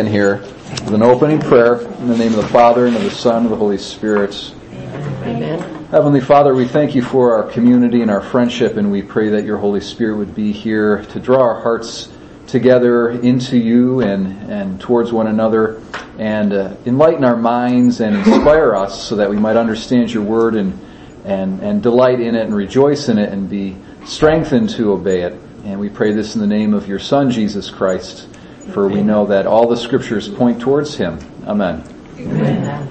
in here with an opening prayer in the name of the Father and of the Son and of the Holy Spirit. Amen. Heavenly Father, we thank you for our community and our friendship, and we pray that your Holy Spirit would be here to draw our hearts together into you and, and towards one another and uh, enlighten our minds and inspire us so that we might understand your word and, and, and delight in it and rejoice in it and be strengthened to obey it. And we pray this in the name of your Son, Jesus Christ, for we know that all the scriptures point towards him. Amen. Amen.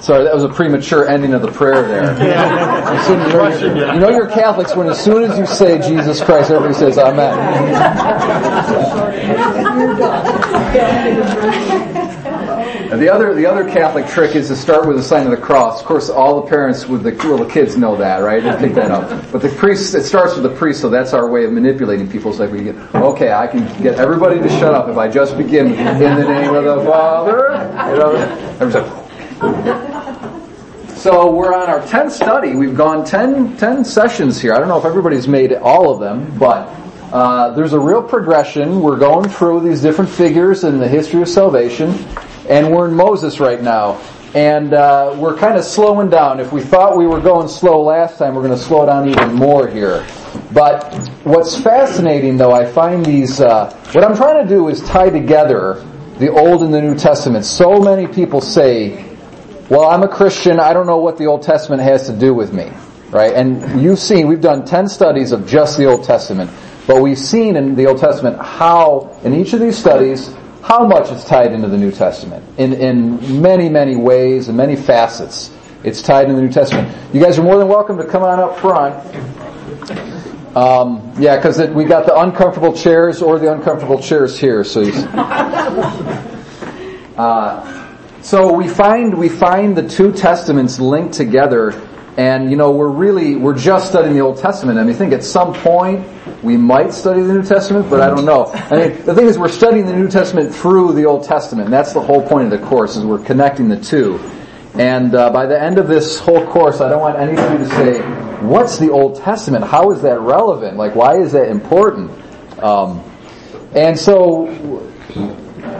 Sorry, that was a premature ending of the prayer there. As soon- you, know you're, you know you're Catholics when as soon as you say Jesus Christ, everybody says Amen. The other, the other Catholic trick is to start with the sign of the cross. Of course, all the parents with the little kids know that, right? They pick that up. But the priest, it starts with the priest, so that's our way of manipulating people. Like we get, okay, I can get everybody to shut up if I just begin in the name of the Father. You know, so we're on our 10th study. We've gone 10, 10 sessions here. I don't know if everybody's made all of them, but uh, there's a real progression. We're going through these different figures in the history of salvation, and we're in Moses right now. And uh, we're kind of slowing down. If we thought we were going slow last time, we're going to slow down even more here. But what's fascinating, though, I find these. Uh, what I'm trying to do is tie together the Old and the New Testament. So many people say, well, I'm a Christian. I don't know what the Old Testament has to do with me. Right? And you've seen, we've done 10 studies of just the Old Testament. But we've seen in the Old Testament how, in each of these studies, how much it's tied into the New Testament. In, in many, many ways and many facets. It's tied into the New Testament. You guys are more than welcome to come on up front. Um, yeah, because we got the uncomfortable chairs or the uncomfortable chairs here. So, uh, so we find we find the two testaments linked together, and you know we're really we're just studying the Old Testament. I mean, I think at some point we might study the New Testament, but I don't know. I mean, the thing is, we're studying the New Testament through the Old Testament. That's the whole point of the course is we're connecting the two. And uh, by the end of this whole course, I don't want anybody to say, "What's the Old Testament? How is that relevant? Like, why is that important?" Um, and so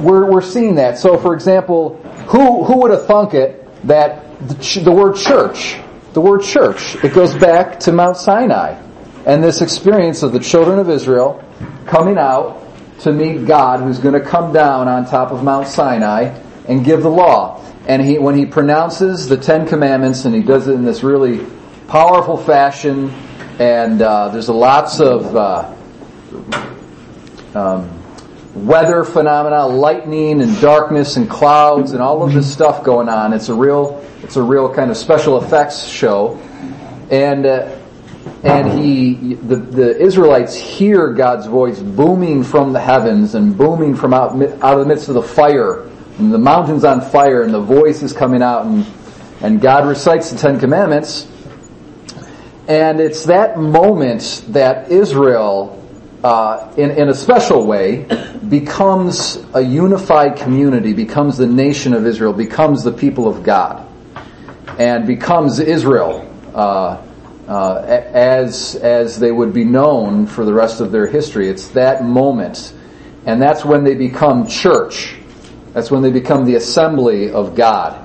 we're we're seeing that. So, for example, who who would have thunk it that the, ch- the word church, the word church, it goes back to Mount Sinai, and this experience of the children of Israel coming out to meet God, who's going to come down on top of Mount Sinai and give the law. And he, when he pronounces the Ten Commandments, and he does it in this really powerful fashion, and uh, there's lots of uh, um, weather phenomena, lightning and darkness and clouds and all of this stuff going on. It's a real, it's a real kind of special effects show, and uh, and he, the the Israelites hear God's voice booming from the heavens and booming from out out of the midst of the fire, and the mountains on fire, and the voice is coming out, and and God recites the Ten Commandments, and it's that moment that Israel uh, in, in a special way, becomes a unified community, becomes the nation of Israel, becomes the people of God, and becomes Israel uh, uh, as as they would be known for the rest of their history. It's that moment, and that's when they become church. That's when they become the assembly of God,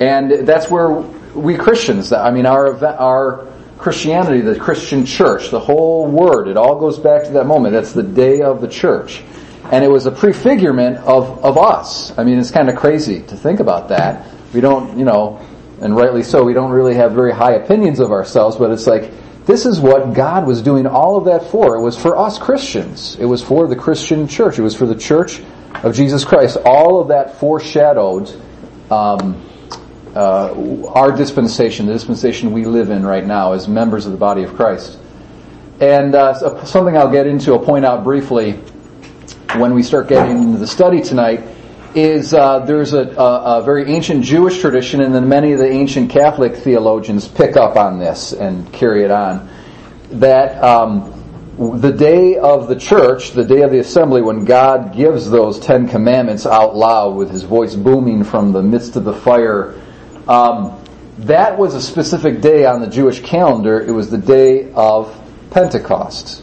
and that's where we Christians. I mean, our our Christianity, the Christian church, the whole word, it all goes back to that moment. That's the day of the church. And it was a prefigurement of, of us. I mean, it's kind of crazy to think about that. We don't, you know, and rightly so, we don't really have very high opinions of ourselves, but it's like, this is what God was doing all of that for. It was for us Christians. It was for the Christian church. It was for the church of Jesus Christ. All of that foreshadowed, um, uh, our dispensation, the dispensation we live in right now as members of the body of Christ. And uh, something I'll get into, I'll point out briefly when we start getting into the study tonight, is uh, there's a, a, a, very ancient Jewish tradition, and then many of the ancient Catholic theologians pick up on this and carry it on. That um, the day of the church, the day of the assembly, when God gives those Ten Commandments out loud with His voice booming from the midst of the fire um, that was a specific day on the Jewish calendar. It was the day of Pentecost.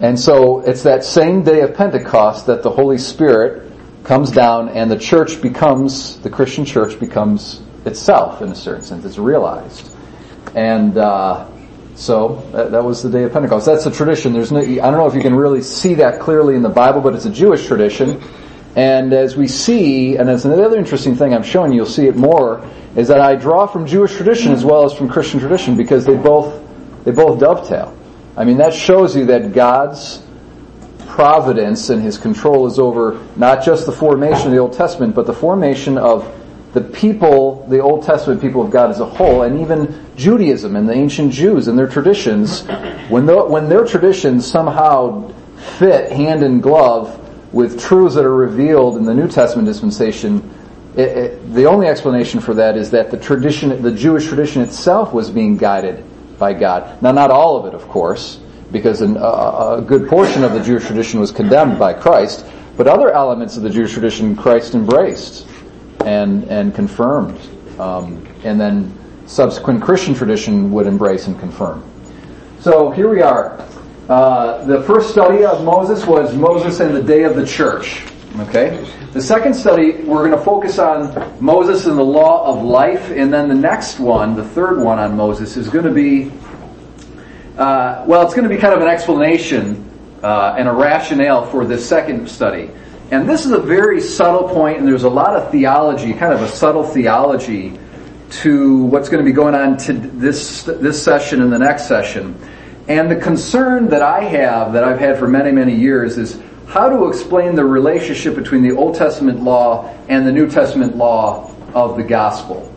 And so it's that same day of Pentecost that the Holy Spirit comes down and the church becomes, the Christian church becomes itself in a certain sense. It's realized. And, uh, so that, that, was the day of Pentecost. That's a tradition. There's no, I don't know if you can really see that clearly in the Bible, but it's a Jewish tradition. And as we see, and as another interesting thing I'm showing you, you'll see it more, is that I draw from Jewish tradition as well as from Christian tradition because they both, they both dovetail. I mean, that shows you that God's providence and His control is over not just the formation of the Old Testament, but the formation of the people, the Old Testament people of God as a whole, and even Judaism and the ancient Jews and their traditions, when, the, when their traditions somehow fit hand in glove with truths that are revealed in the New Testament dispensation, it, it, the only explanation for that is that the tradition, the Jewish tradition itself was being guided by God. Now, not all of it, of course, because an, a, a good portion of the Jewish tradition was condemned by Christ, but other elements of the Jewish tradition Christ embraced and and confirmed, um, and then subsequent Christian tradition would embrace and confirm. So here we are. Uh, the first study of Moses was Moses and the day of the church. Okay. The second study we're going to focus on Moses and the law of life, and then the next one, the third one on Moses, is going to be uh, well, it's going to be kind of an explanation uh, and a rationale for this second study. And this is a very subtle point, and there's a lot of theology, kind of a subtle theology, to what's going to be going on to this this session and the next session. And the concern that I have, that I've had for many many years, is how to explain the relationship between the Old Testament law and the New Testament law of the gospel.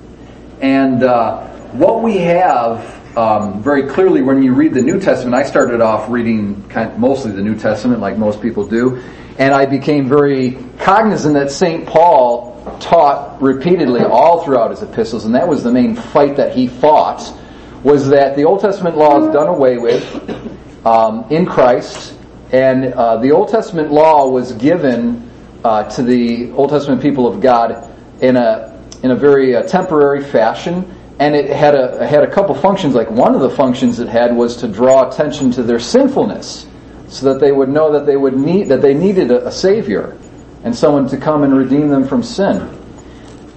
And uh, what we have um, very clearly when you read the New Testament, I started off reading kind of mostly the New Testament, like most people do, and I became very cognizant that St. Paul taught repeatedly all throughout his epistles, and that was the main fight that he fought, was that the Old Testament law is done away with um, in Christ, and uh, the Old Testament law was given uh, to the Old Testament people of God in a in a very uh, temporary fashion, and it had a had a couple functions. Like one of the functions it had was to draw attention to their sinfulness so that they would know that they would need that they needed a, a savior and someone to come and redeem them from sin.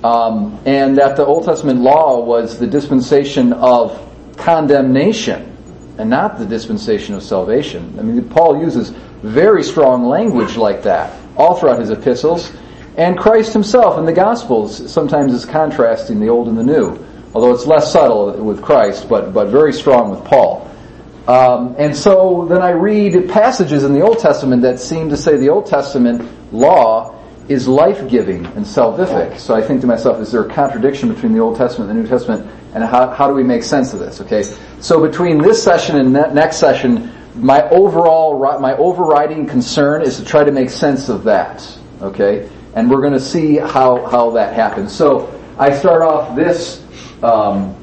Um, and that the Old Testament law was the dispensation of condemnation and not the dispensation of salvation. I mean, Paul uses very strong language like that all throughout his epistles. And Christ himself in the Gospels sometimes is contrasting the old and the new, although it's less subtle with Christ, but, but very strong with Paul. Um, and so then I read passages in the Old Testament that seem to say the Old Testament law is life-giving and salvific. So I think to myself, is there a contradiction between the Old Testament and the New Testament? And how, how do we make sense of this? Okay. So between this session and ne- next session, my overall, my overriding concern is to try to make sense of that. Okay. And we're going to see how, how that happens. So I start off this, um,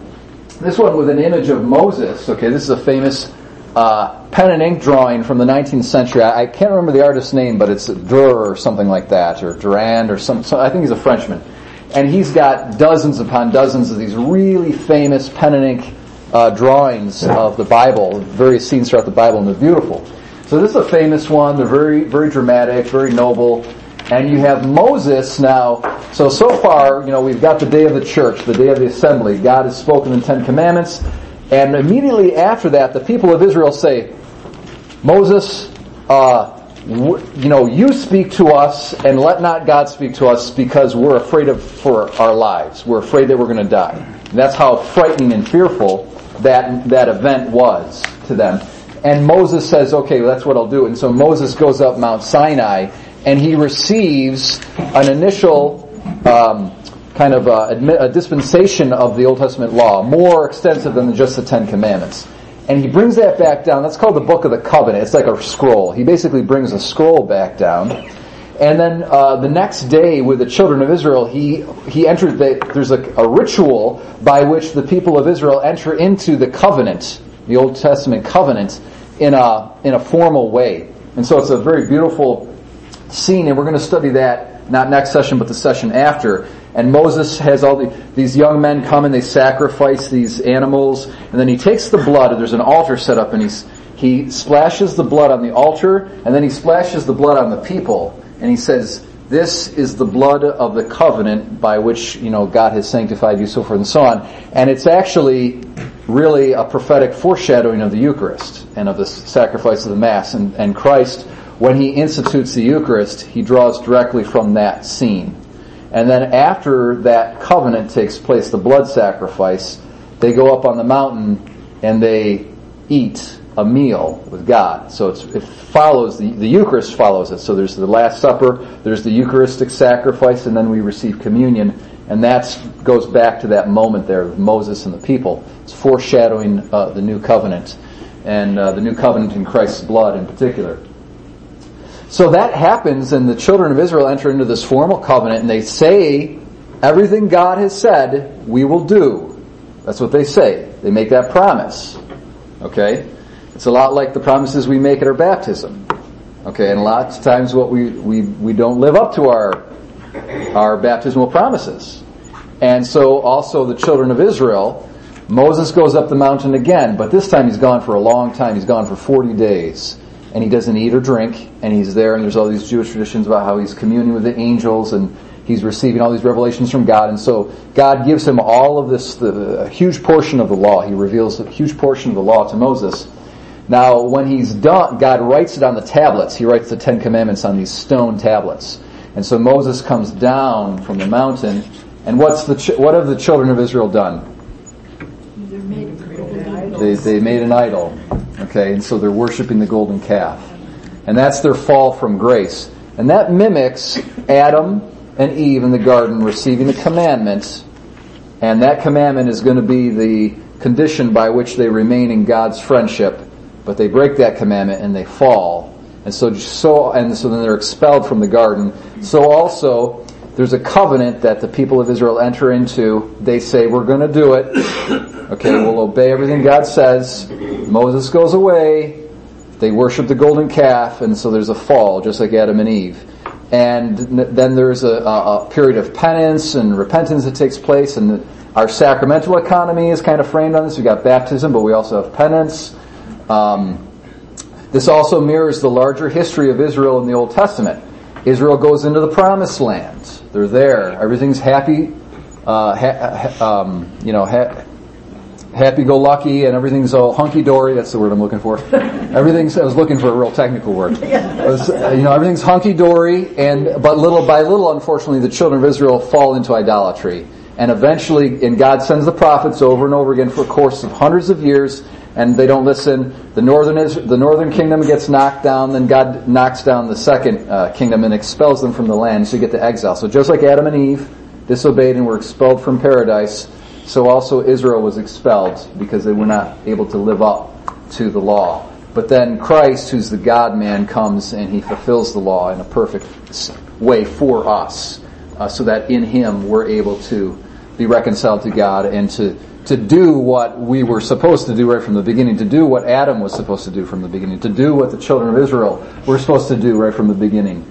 this one with an image of Moses. Okay, this is a famous uh, pen and ink drawing from the 19th century. I, I, can't remember the artist's name, but it's Durer or something like that, or Durand or some, I think he's a Frenchman. And he's got dozens upon dozens of these really famous pen and ink uh, drawings of the Bible, various scenes throughout the Bible, and they're beautiful. So this is a famous one. They're very, very dramatic, very noble. And you have Moses now. So, so far, you know, we've got the day of the church, the day of the assembly. God has spoken the Ten Commandments. And immediately after that, the people of Israel say, Moses, uh, you know, you speak to us and let not God speak to us because we're afraid of for our lives. We're afraid that we're going to die. And that's how frightening and fearful that, that event was to them. And Moses says, okay, that's what I'll do. And so Moses goes up Mount Sinai and he receives an initial um, kind of a, a, dispensation of the Old Testament law, more extensive than just the Ten Commandments. And he brings that back down. That's called the Book of the Covenant. It's like a scroll. He basically brings a scroll back down. And then uh, the next day, with the children of Israel, he he enters. The, there's a, a ritual by which the people of Israel enter into the covenant, the Old Testament covenant, in a in a formal way. And so it's a very beautiful scene, and we're going to study that not next session, but the session after. And Moses has all the, these young men come and they sacrifice these animals, and then he takes the blood, and there's an altar set up, and he's, he splashes the blood on the altar, and then he splashes the blood on the people, and he says, this is the blood of the covenant by which, you know, God has sanctified you, so forth and so on. And it's actually really a prophetic foreshadowing of the Eucharist and of the sacrifice of the Mass. And, and Christ, when he institutes the Eucharist, he draws directly from that scene. And then after that covenant takes place, the blood sacrifice, they go up on the mountain and they eat a meal with God. So it follows, the, the Eucharist follows it. So there's the Last Supper, there's the Eucharistic sacrifice, and then we receive communion. And that goes back to that moment there of Moses and the people. It's foreshadowing uh, the new covenant, and uh, the new covenant in Christ's blood in particular. So that happens, and the children of Israel enter into this formal covenant, and they say, everything God has said, we will do. That's what they say. They make that promise. Okay? It's a lot like the promises we make at our baptism. Okay, and lots of times what we, we, we don't live up to our, our baptismal promises. And so also the children of Israel, Moses goes up the mountain again, but this time he's gone for a long time. He's gone for 40 days. And he doesn't eat or drink, and he's there, and there's all these Jewish traditions about how he's communing with the angels, and he's receiving all these revelations from God. And so God gives him all of this, the, a huge portion of the law. He reveals a huge portion of the law to Moses. Now, when he's done, God writes it on the tablets. He writes the Ten Commandments on these stone tablets. And so Moses comes down from the mountain, and what's the ch- what have the children of Israel done? They, they made an idol. Okay, and so they're worshiping the golden calf. And that's their fall from grace. And that mimics Adam and Eve in the garden receiving the commandments. And that commandment is going to be the condition by which they remain in God's friendship but they break that commandment and they fall. And so, so, and so then they're expelled from the garden. So also, there's a covenant that the people of Israel enter into. They say, we're gonna do it. Okay, we'll obey everything God says. Moses goes away. They worship the golden calf, and so there's a fall, just like Adam and Eve. And then there's a, a, a period of penance and repentance that takes place, and our sacramental economy is kind of framed on this. We've got baptism, but we also have penance. Um, this also mirrors the larger history of Israel in the Old Testament. Israel goes into the promised land. They're there. Everything's happy, uh, ha- um, you know, ha- happy-go-lucky, and everything's all hunky-dory. That's the word I'm looking for. everything's. I was looking for a real technical word. Was, uh, you know, everything's hunky-dory, and but little by little, unfortunately, the children of Israel fall into idolatry, and eventually, and God sends the prophets over and over again for a course of hundreds of years and they don't listen. The northern is, the northern kingdom gets knocked down, then God knocks down the second uh, kingdom and expels them from the land, so you get to exile. So just like Adam and Eve disobeyed and were expelled from paradise, so also Israel was expelled because they were not able to live up to the law. But then Christ, who's the God man, comes and he fulfills the law in a perfect way for us, uh, so that in him we're able to be reconciled to God and to to do what we were supposed to do right from the beginning, to do what Adam was supposed to do from the beginning, to do what the children of Israel were supposed to do right from the beginning.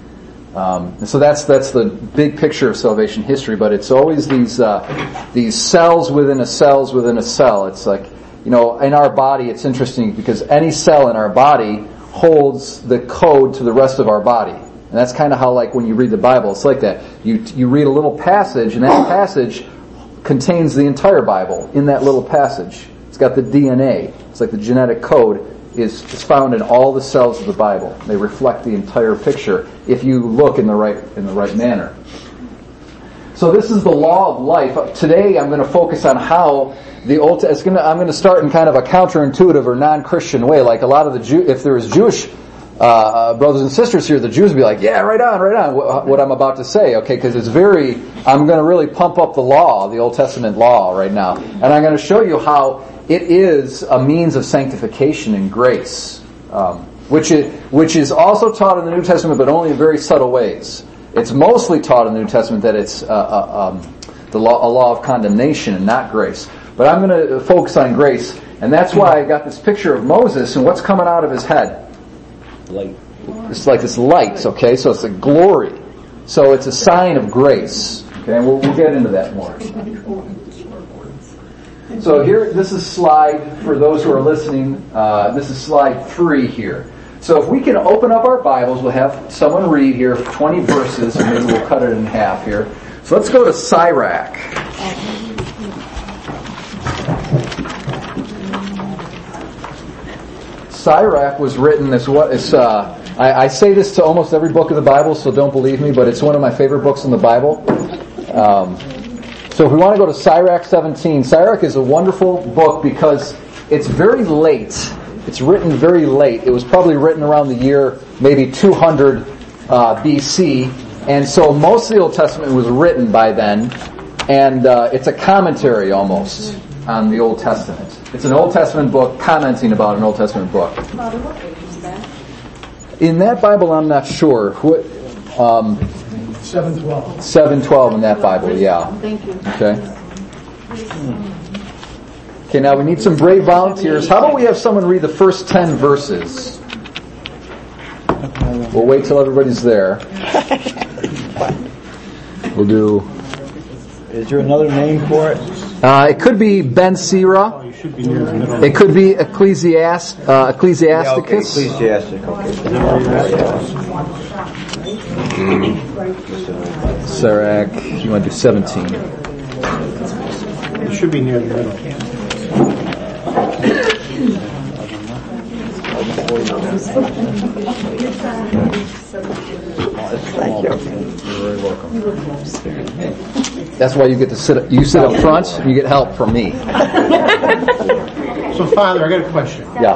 Um, and so that's that's the big picture of salvation history. But it's always these uh, these cells within a cells within a cell. It's like you know, in our body, it's interesting because any cell in our body holds the code to the rest of our body. And that's kind of how, like, when you read the Bible, it's like that. You you read a little passage, and that passage contains the entire Bible in that little passage. It's got the DNA. It's like the genetic code is, is found in all the cells of the Bible. They reflect the entire picture if you look in the right in the right manner. So this is the law of life. Today I'm going to focus on how the old. It's going to, I'm going to start in kind of a counterintuitive or non-Christian way, like a lot of the Jew. If there is Jewish uh, brothers and sisters here, the Jews be like, yeah, right on, right on, what, what I'm about to say, okay, because it's very, I'm going to really pump up the law, the Old Testament law right now. And I'm going to show you how it is a means of sanctification and grace, um, which, is, which is also taught in the New Testament, but only in very subtle ways. It's mostly taught in the New Testament that it's uh, uh, um, the law, a law of condemnation and not grace. But I'm going to focus on grace, and that's why I got this picture of Moses and what's coming out of his head light. It's like this light, okay? So it's a glory. So it's a sign of grace. Okay, and we'll, we'll get into that more. So here, this is slide, for those who are listening, uh, this is slide three here. So if we can open up our Bibles, we'll have someone read here 20 verses, and maybe we'll cut it in half here. So let's go to Sirach. Sirach was written as what is, uh, I, I, say this to almost every book of the Bible, so don't believe me, but it's one of my favorite books in the Bible. Um, so if we want to go to Sirach 17, Sirach is a wonderful book because it's very late. It's written very late. It was probably written around the year maybe 200 uh, BC, and so most of the Old Testament was written by then, and uh, it's a commentary almost on the Old Testament. It's an Old Testament book commenting about an Old Testament book. In that Bible, I'm not sure. What, um, 712. 712 in that Bible, yeah. Thank you. Okay. Okay, now we need some brave volunteers. How about we have someone read the first 10 verses? We'll wait till everybody's there. We'll do. Is there another name for it? Uh, it could be Ben Sira. You should be near the middle. It could be Ecclesiast, uh, Ecclesiasticus. Ecclesiastic, okay. Sirach, you want to do 17. It should be near the middle. Thank you. You're very welcome. That's why you get to sit. You sit up front. and You get help from me. So, Father, I got a question. Yeah,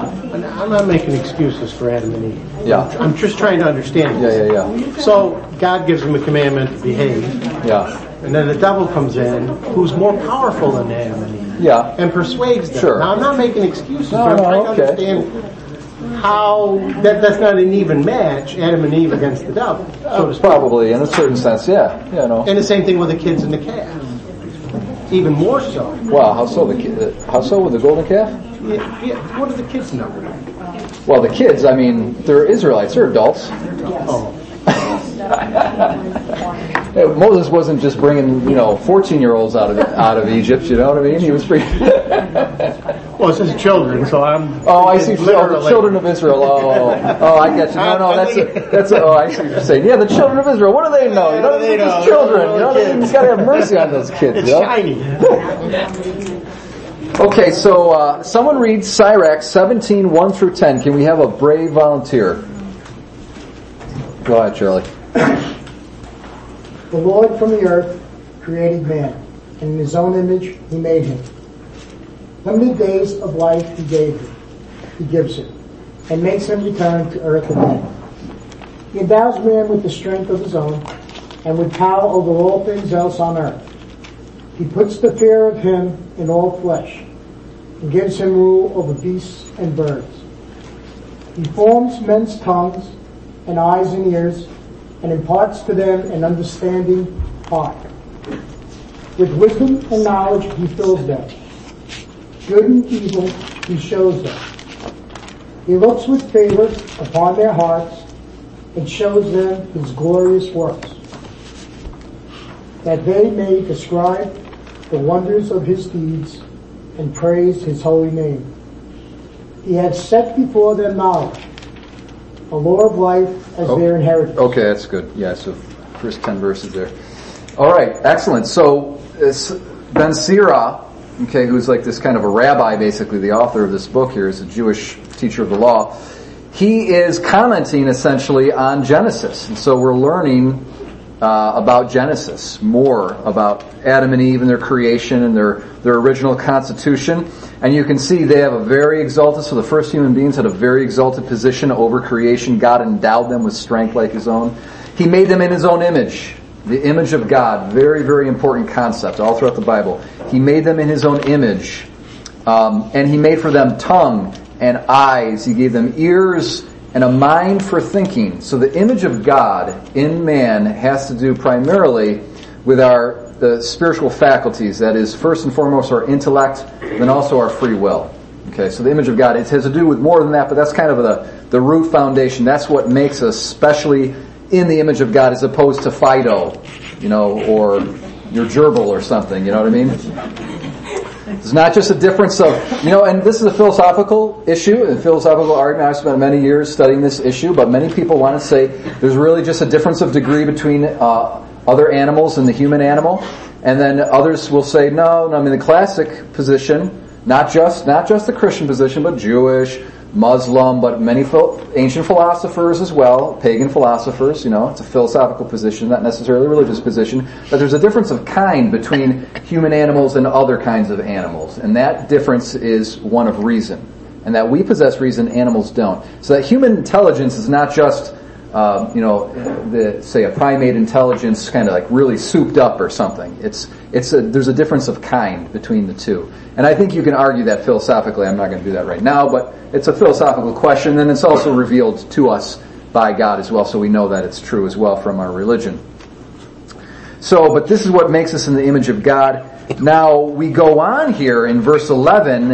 I'm not making excuses for Adam and Eve. yeah, I'm just trying to understand. yeah, this. yeah, yeah, So, God gives them a commandment to behave, yeah, and then the devil comes in, who's more powerful than Adam and Eve, yeah. and persuades them. Sure. Now, I'm not making excuses, No, but I'm no, trying to understand how that that's not an even match, Adam and Eve against the devil, so. Probably in a certain sense, yeah, yeah, no. And the same thing with the kids and the calf. Even more so. Wow, how so? The ki- how so with the golden calf? Yeah, yeah. What do the kids know? Well, the kids. I mean, they're Israelites. They're adults. Oh, Uh, Moses wasn't just bringing you know fourteen year olds out of out of Egypt. You know what I mean? He was bringing. well, it says children, so I'm. Oh, I see. Oh, the Literally. children of Israel. Oh, oh, oh, I get you. No, no, that's a, that's a, oh, I see what you're saying. Yeah, the children of Israel. What do they know? You know, What they they're just know? children. You know, Little you kids. got to have mercy on those kids. It's you know? shiny. Okay, so uh, someone read Sirach 17, 1 through 10. Can we have a brave volunteer? Go ahead, Charlie. The Lord from the earth created man, and in his own image he made him. Limited days of life he gave him, he gives him, and makes him return to earth again. He endows man with the strength of his own, and with power over all things else on earth. He puts the fear of him in all flesh, and gives him rule over beasts and birds. He forms men's tongues and eyes and ears, and imparts to them an understanding heart. With wisdom and knowledge he fills them. Good and evil he shows them. He looks with favor upon their hearts and shows them his glorious works, that they may describe the wonders of his deeds and praise his holy name. He has set before them knowledge, a law of life as Oh. their inheritance. Okay, that's good. Yeah, so first 10 verses there. All right, excellent. So Ben Sira, okay, who's like this kind of a rabbi, basically the author of this book here, is a Jewish teacher of the law. He is commenting essentially on Genesis, and so we're learning uh, about Genesis, more about Adam and Eve and their creation and their their original constitution. And you can see they have a very exalted. So the first human beings had a very exalted position over creation. God endowed them with strength like His own. He made them in His own image. The image of God, very, very important concept all throughout the Bible. He made them in His own image. Um, and He made for them tongue and eyes. He gave them ears and a mind for thinking. So the image of God in man has to do primarily with our the spiritual faculties. That is, first and foremost, our intellect, then also our free will. Okay, so the image of God, it has to do with more than that, but that's kind of the, the root foundation. That's what makes us specially in the image of God as opposed to Fido, you know, or your gerbil or something, you know what I mean? It's not just a difference of, you know, and this is a philosophical issue, a philosophical argument. I've spent many years studying this issue, but many people want to say there's really just a difference of degree between uh, other animals and the human animal. And then others will say, no, no, I mean the classic position, not just, not just the Christian position, but Jewish, Muslim, but many phil- ancient philosophers as well, pagan philosophers, you know, it's a philosophical position, not necessarily a religious position, that there's a difference of kind between human animals and other kinds of animals. And that difference is one of reason. And that we possess reason, animals don't. So that human intelligence is not just uh, you know, the, say a primate intelligence kind of like really souped up or something. It's, it's a, there's a difference of kind between the two. And I think you can argue that philosophically. I'm not going to do that right now, but it's a philosophical question and it's also revealed to us by God as well, so we know that it's true as well from our religion. So, but this is what makes us in the image of God. Now we go on here in verse 11,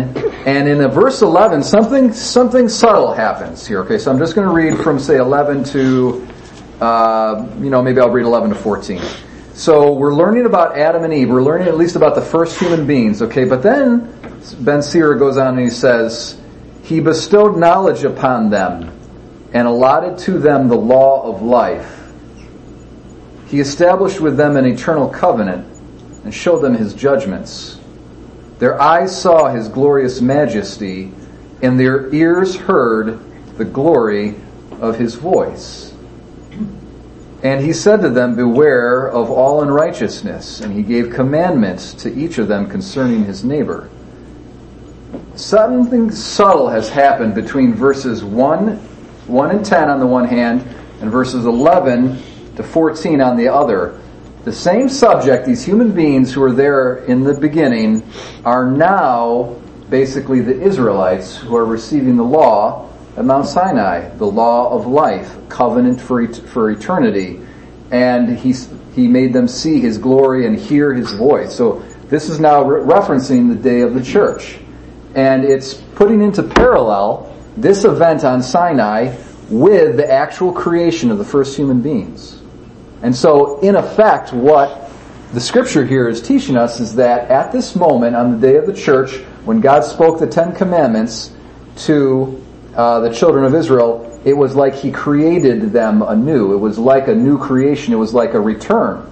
and in verse 11, something something subtle happens here. Okay, so I'm just going to read from say 11 to, uh, you know, maybe I'll read 11 to 14. So we're learning about Adam and Eve. We're learning at least about the first human beings. Okay, but then Ben Sira goes on and he says, He bestowed knowledge upon them and allotted to them the law of life. He established with them an eternal covenant and showed them his judgments. Their eyes saw his glorious majesty, and their ears heard the glory of his voice. And he said to them, Beware of all unrighteousness, and he gave commandments to each of them concerning his neighbor. Something subtle has happened between verses 1, 1 and 10 on the one hand, and verses 11 to 14 on the other the same subject, these human beings who were there in the beginning, are now basically the Israelites who are receiving the law at Mount Sinai, the law of life, covenant for, et- for eternity. And he, he made them see his glory and hear his voice. So this is now re- referencing the day of the church. And it's putting into parallel this event on Sinai with the actual creation of the first human beings. And so, in effect, what the scripture here is teaching us is that at this moment, on the day of the church, when God spoke the Ten Commandments to uh, the children of Israel, it was like He created them anew. It was like a new creation. It was like a return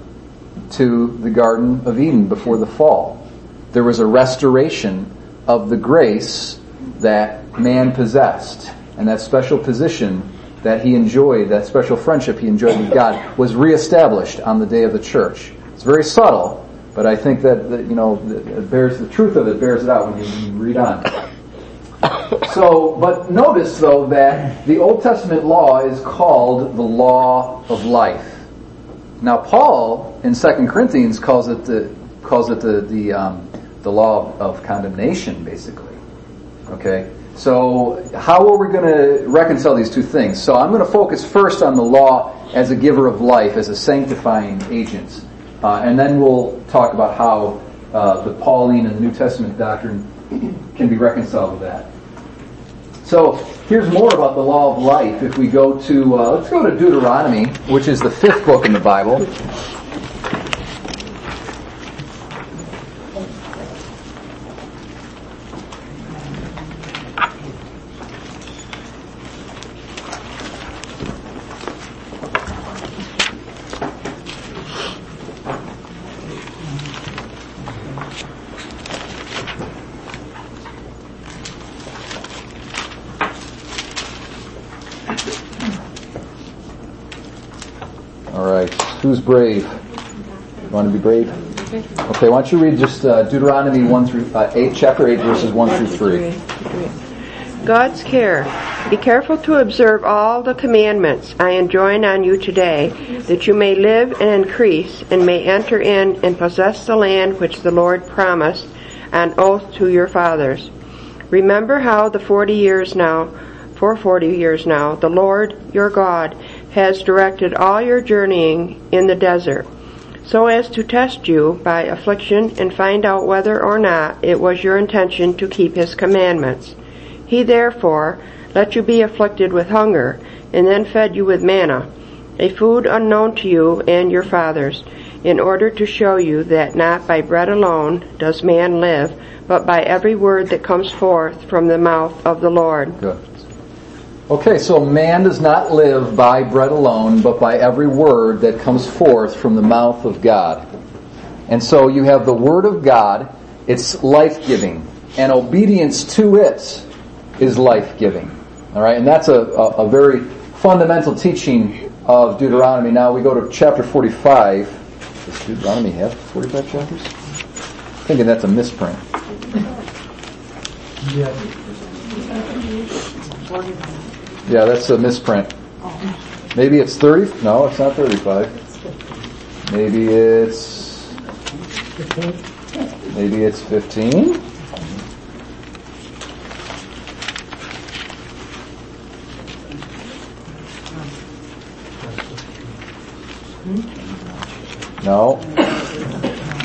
to the Garden of Eden before the fall. There was a restoration of the grace that man possessed and that special position that he enjoyed, that special friendship he enjoyed with God, was reestablished on the day of the church. It's very subtle, but I think that, that you know it bears the truth of it bears it out when you, read on. So, but notice though that the Old Testament law is called the law of life. Now, Paul in 2 Corinthians calls it the calls it the the, um, the law of condemnation, basically. Okay, so how are we going to reconcile these two things? So I'm going to focus first on the law as a giver of life, as a sanctifying agent, uh, and then we'll talk about how uh, the Pauline and the New Testament doctrine can be reconciled with that. So here's more about the law of life. If we go to uh, let's go to Deuteronomy, which is the fifth book in the Bible. All right, who's brave? You want to be brave? Okay, why don't you read just uh, Deuteronomy one through uh, eight, chapter eight, verses one through three. God's care. Be careful to observe all the commandments I enjoin on you today, that you may live and increase, and may enter in and possess the land which the Lord promised on oath to your fathers. Remember how the forty years now, for forty years now, the Lord your God has directed all your journeying in the desert, so as to test you by affliction and find out whether or not it was your intention to keep his commandments. He therefore let you be afflicted with hunger, and then fed you with manna, a food unknown to you and your fathers, in order to show you that not by bread alone does man live, but by every word that comes forth from the mouth of the Lord. Okay, so man does not live by bread alone, but by every word that comes forth from the mouth of God. And so you have the Word of God, it's life giving, and obedience to it is life giving. Alright, and that's a, a, a, very fundamental teaching of Deuteronomy. Now we go to chapter 45. Does Deuteronomy have 45 chapters? I'm thinking that's a misprint. Yeah. Yeah, that's a misprint. Maybe it's 30? No, it's not 35. Maybe it's... Maybe it's 15? No.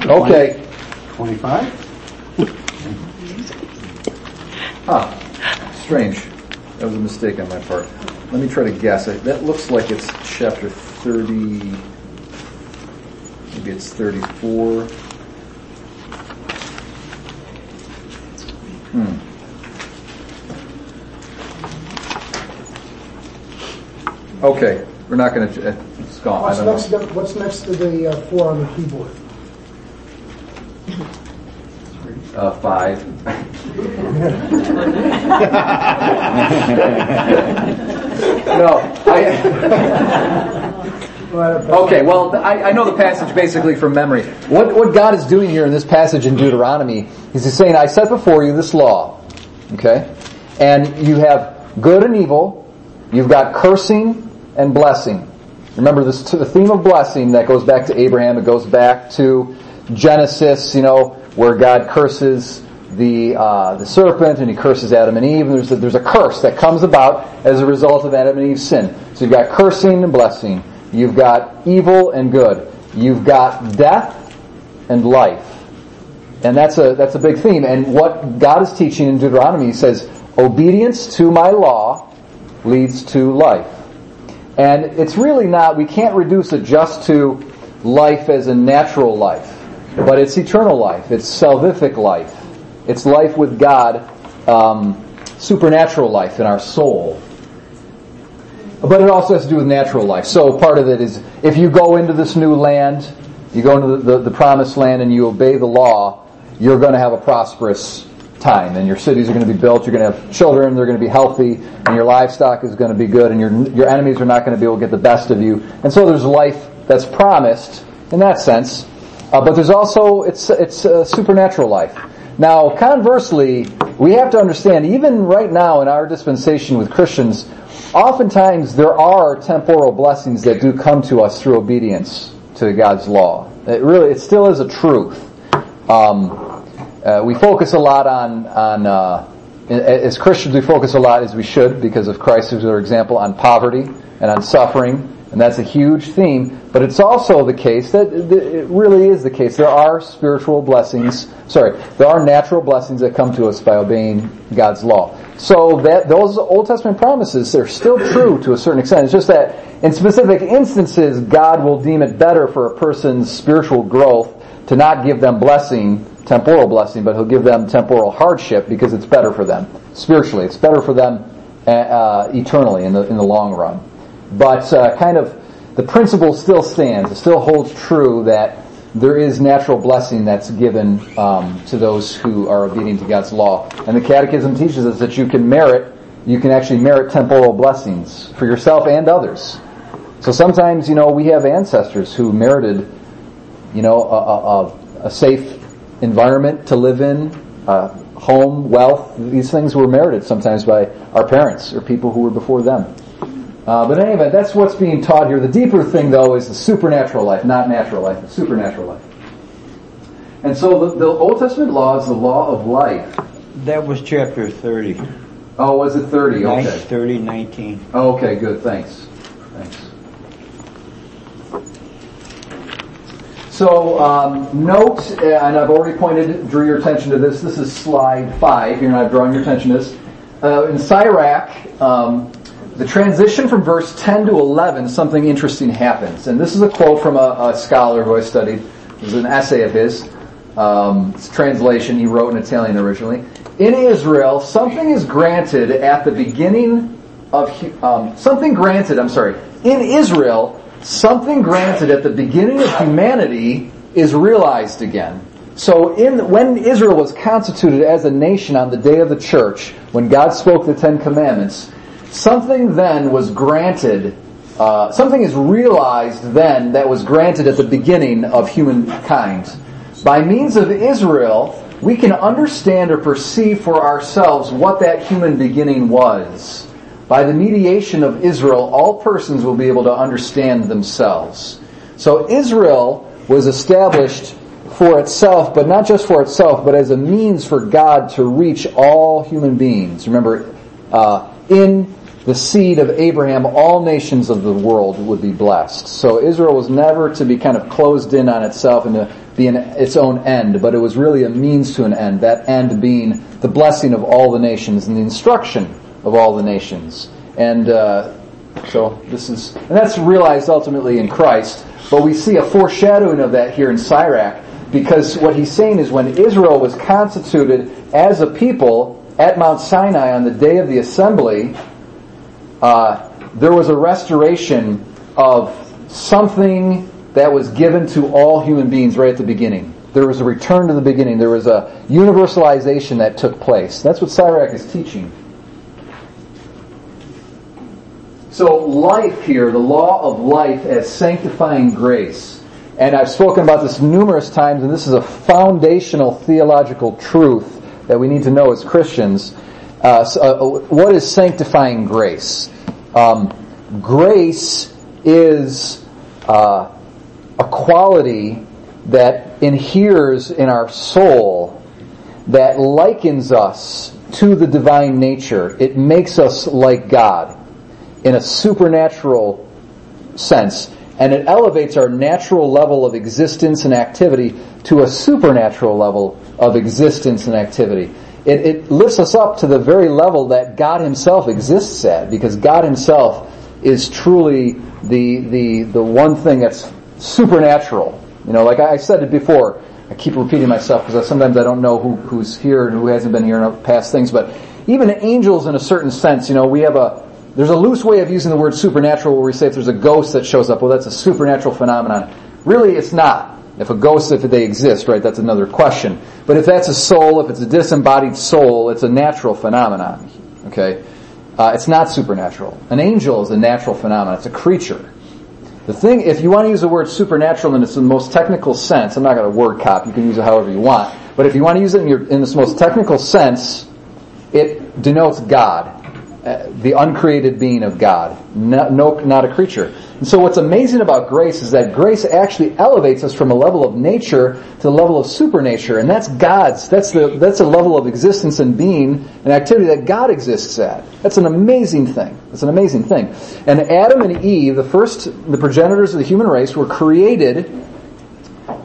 Okay. 25? Huh. Strange. That was a mistake on my part. Let me try to guess. That looks like it's chapter 30. Maybe it's 34. Hmm. Okay, we're not going to. It's gone. What's next, what's next to the uh, four on the keyboard? Uh, five. no, I. Okay, well, I, I know the passage basically from memory. What, what God is doing here in this passage in Deuteronomy is He's saying, I set before you this law, okay? And you have good and evil, you've got cursing and blessing. Remember this the theme of blessing that goes back to Abraham, it goes back to Genesis, you know, where God curses the uh, the serpent and he curses Adam and Eve. And there's a, there's a curse that comes about as a result of Adam and Eve's sin. So you've got cursing and blessing. You've got evil and good. You've got death and life. And that's a that's a big theme. And what God is teaching in Deuteronomy he says, obedience to my law leads to life. And it's really not, we can't reduce it just to life as a natural life. But it's eternal life. It's salvific life. It's life with God, um, supernatural life in our soul. But it also has to do with natural life. So part of it is if you go into this new land, you go into the, the, the promised land and you obey the law, you're going to have a prosperous time and your cities are going to be built, you're going to have children, they're going to be healthy, and your livestock is going to be good, and your, your enemies are not going to be able to get the best of you. And so there's life that's promised in that sense. Uh, but there's also, it's, it's a supernatural life. Now, conversely, we have to understand, even right now in our dispensation with Christians, oftentimes there are temporal blessings that do come to us through obedience to God's law. It really, it still is a truth. Um, uh, we focus a lot on, on uh, as Christians, we focus a lot, as we should, because of Christ as our example, on poverty and on suffering, and that's a huge theme. But it's also the case that it really is the case. There are spiritual blessings. Sorry, there are natural blessings that come to us by obeying God's law. So that those Old Testament promises they're still true to a certain extent. It's just that in specific instances, God will deem it better for a person's spiritual growth to not give them blessing, temporal blessing, but He'll give them temporal hardship because it's better for them spiritually. It's better for them uh, eternally in the in the long run. But uh, kind of the principle still stands. It still holds true that there is natural blessing that's given um, to those who are obedient to God's law. And the Catechism teaches us that you can merit, you can actually merit temporal blessings for yourself and others. So sometimes, you know, we have ancestors who merited, you know, a, a, a safe environment to live in, uh, home, wealth. These things were merited sometimes by our parents or people who were before them. Uh, but in any event, that's what's being taught here. The deeper thing, though, is the supernatural life, not natural life, the supernatural life. And so the, the Old Testament law is the law of life. That was chapter 30. Oh, was it 30? Okay. 30, 19. Oh, okay, good. Thanks. Thanks. So, um, note, uh, and I've already pointed, drew your attention to this. This is slide five. Here, and I've drawn your attention to this. Uh, in Sirach, um, the transition from verse 10 to 11, something interesting happens. And this is a quote from a, a scholar who I studied. It was an essay of his. Um, it's translation he wrote in Italian originally. In Israel, something is granted at the beginning of um, something granted. I'm sorry. In Israel, something granted at the beginning of humanity is realized again. So in, when Israel was constituted as a nation on the day of the church, when God spoke the Ten Commandments, something then was granted, uh, something is realized then that was granted at the beginning of humankind. By means of Israel, we can understand or perceive for ourselves what that human beginning was. By the mediation of Israel, all persons will be able to understand themselves. So Israel was established for itself, but not just for itself, but as a means for God to reach all human beings. Remember, uh, in the seed of Abraham, all nations of the world would be blessed. So Israel was never to be kind of closed in on itself and to be an, its own end, but it was really a means to an end. That end being the blessing of all the nations and the instruction of all the nations. And uh, so this is, and that's realized ultimately in Christ. But we see a foreshadowing of that here in Sirach because what he's saying is when Israel was constituted as a people at Mount Sinai on the day of the assembly, uh, there was a restoration of something that was given to all human beings right at the beginning. There was a return to the beginning. There was a universalization that took place. That's what Sirach is teaching. So life here, the law of life as sanctifying grace. And I've spoken about this numerous times, and this is a foundational theological truth that we need to know as Christians. Uh, so, uh, what is sanctifying grace? Um, grace is uh, a quality that inheres in our soul that likens us to the divine nature. It makes us like God in a supernatural sense and it elevates our natural level of existence and activity to a supernatural level of existence and activity. It, it, lifts us up to the very level that God Himself exists at, because God Himself is truly the the the one thing that's supernatural. You know, like I said it before. I keep repeating myself because sometimes I don't know who, who's here and who hasn't been here in past things. But even angels, in a certain sense, you know, we have a there's a loose way of using the word supernatural where we say if there's a ghost that shows up, well, that's a supernatural phenomenon. Really, it's not. If a ghost, if they exist, right, that's another question. But if that's a soul, if it's a disembodied soul, it's a natural phenomenon. Okay? Uh, it's not supernatural. An angel is a natural phenomenon. It's a creature. The thing, if you want to use the word supernatural in its most technical sense, I'm not going to word cop, you can use it however you want, but if you want to use it in, your, in its most technical sense, it denotes God. Uh, the uncreated being of God, no, no, not a creature. And so what's amazing about grace is that grace actually elevates us from a level of nature to the level of supernature, and that's God's. That's the that's a level of existence and being and activity that God exists at. That's an amazing thing. That's an amazing thing. And Adam and Eve, the first, the progenitors of the human race, were created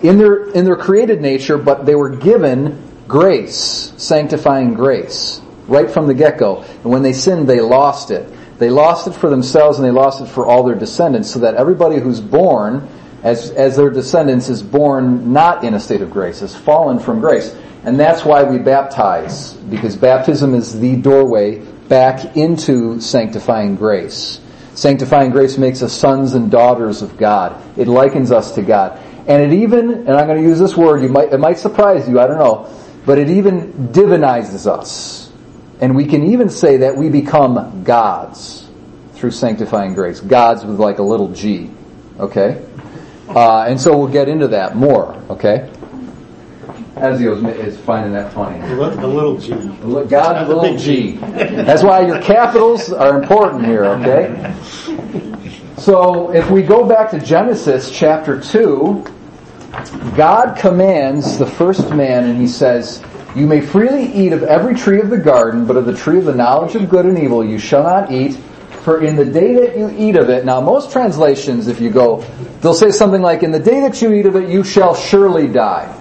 in their in their created nature, but they were given grace, sanctifying grace right from the get-go. And when they sinned, they lost it. They lost it for themselves and they lost it for all their descendants so that everybody who's born as, as their descendants is born not in a state of grace, is fallen from grace. And that's why we baptize, because baptism is the doorway back into sanctifying grace. Sanctifying grace makes us sons and daughters of God. It likens us to God. And it even, and I'm going to use this word, you might, it might surprise you, I don't know, but it even divinizes us. And we can even say that we become gods through sanctifying grace. Gods with like a little g. Okay? Uh, and so we'll get into that more. Okay? Ezio is finding that funny. The little G. God the little g. That's why your capitals are important here, okay? So if we go back to Genesis chapter 2, God commands the first man and he says, You may freely eat of every tree of the garden, but of the tree of the knowledge of good and evil you shall not eat, for in the day that you eat of it, now most translations, if you go, they'll say something like, In the day that you eat of it, you shall surely die.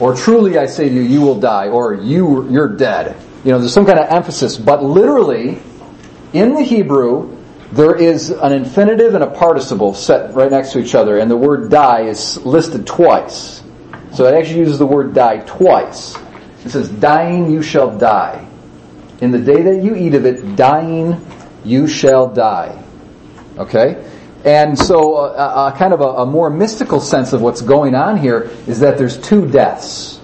Or truly I say to you, you will die, or you, you're dead. You know, there's some kind of emphasis, but literally, in the Hebrew, there is an infinitive and a participle set right next to each other, and the word die is listed twice. So it actually uses the word die twice. It says, dying you shall die. In the day that you eat of it, dying you shall die. Okay? And so a, a kind of a, a more mystical sense of what's going on here is that there's two deaths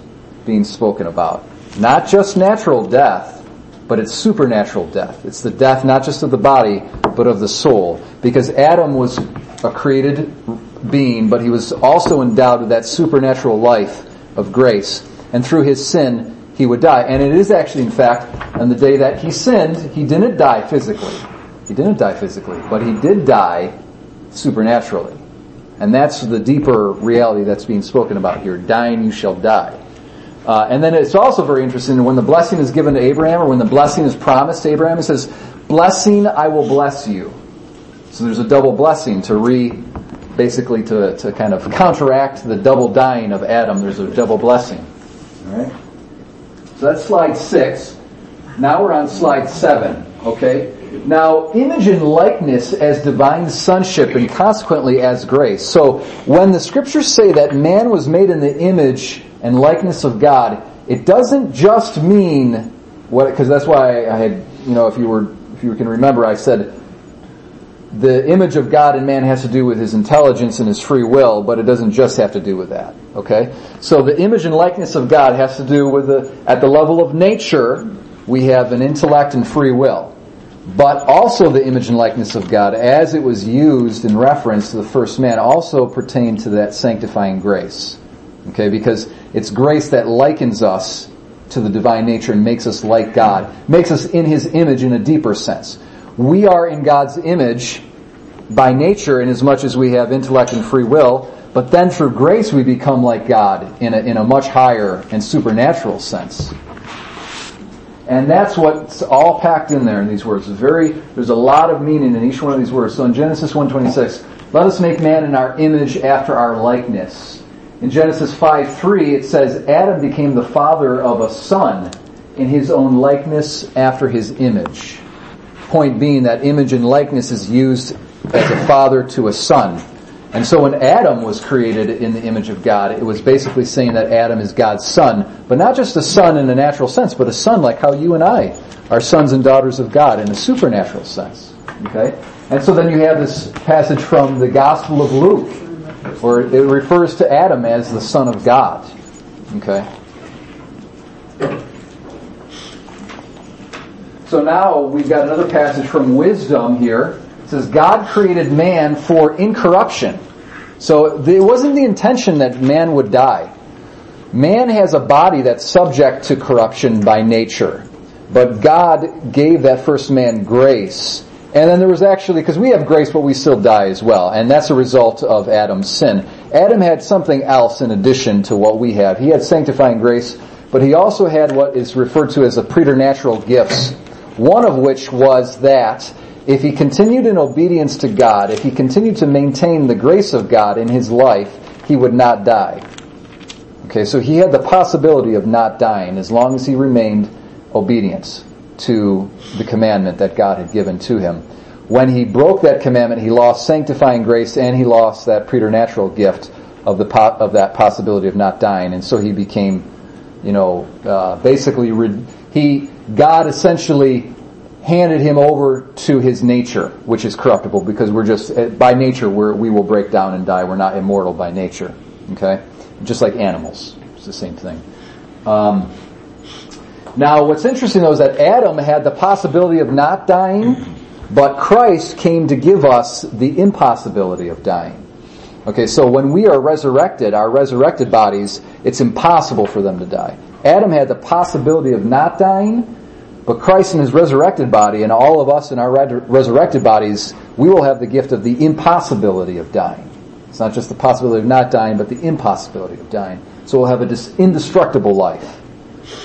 being spoken about. Not just natural death, but it's supernatural death. It's the death not just of the body, but of the soul. Because Adam was a created being, but he was also endowed with that supernatural life of grace. And through his sin, he would die. And it is actually, in fact, on the day that he sinned, he didn't die physically. He didn't die physically, but he did die supernaturally. And that's the deeper reality that's being spoken about here. Dying, you shall die. Uh, and then it's also very interesting when the blessing is given to Abraham or when the blessing is promised to Abraham, it says, blessing, I will bless you. So there's a double blessing to re, basically to, to kind of counteract the double dying of Adam. There's a double blessing. So that's slide six. Now we're on slide seven. Okay? Now, image and likeness as divine sonship and consequently as grace. So, when the scriptures say that man was made in the image and likeness of God, it doesn't just mean what, because that's why I had, you know, if you were, if you can remember, I said the image of God in man has to do with his intelligence and his free will, but it doesn't just have to do with that. Okay? So the image and likeness of God has to do with the, at the level of nature, we have an intellect and free will. But also the image and likeness of God, as it was used in reference to the first man, also pertained to that sanctifying grace. Okay, because it's grace that likens us to the divine nature and makes us like God, makes us in His image in a deeper sense. We are in God's image by nature in as much as we have intellect and free will, but then through grace we become like God in a, in a much higher and supernatural sense. And that's what's all packed in there in these words. Very, there's a lot of meaning in each one of these words. So in Genesis 1.26, let us make man in our image after our likeness. In Genesis 5.3, it says, Adam became the father of a son in his own likeness after his image. Point being that image and likeness is used as a father to a son. And so when Adam was created in the image of God, it was basically saying that Adam is God's son, but not just a son in a natural sense, but a son like how you and I are sons and daughters of God in a supernatural sense. Okay? And so then you have this passage from the Gospel of Luke, where it refers to Adam as the son of God. Okay? So now we've got another passage from Wisdom here. It says, God created man for incorruption. So it wasn't the intention that man would die. Man has a body that's subject to corruption by nature. But God gave that first man grace. And then there was actually, because we have grace, but we still die as well. And that's a result of Adam's sin. Adam had something else in addition to what we have. He had sanctifying grace, but he also had what is referred to as the preternatural gifts. One of which was that if he continued in obedience to God, if he continued to maintain the grace of God in his life, he would not die. Okay, so he had the possibility of not dying as long as he remained obedient to the commandment that God had given to him. When he broke that commandment, he lost sanctifying grace and he lost that preternatural gift of the of that possibility of not dying, and so he became, you know, uh, basically he God essentially handed him over to his nature, which is corruptible, because we're just by nature we will break down and die. We're not immortal by nature. Okay, just like animals, it's the same thing. Um, now, what's interesting though is that Adam had the possibility of not dying, but Christ came to give us the impossibility of dying. Okay, so when we are resurrected, our resurrected bodies, it's impossible for them to die. Adam had the possibility of not dying, but Christ in his resurrected body and all of us in our resurrected bodies, we will have the gift of the impossibility of dying. It's not just the possibility of not dying, but the impossibility of dying. So we'll have an indestructible life.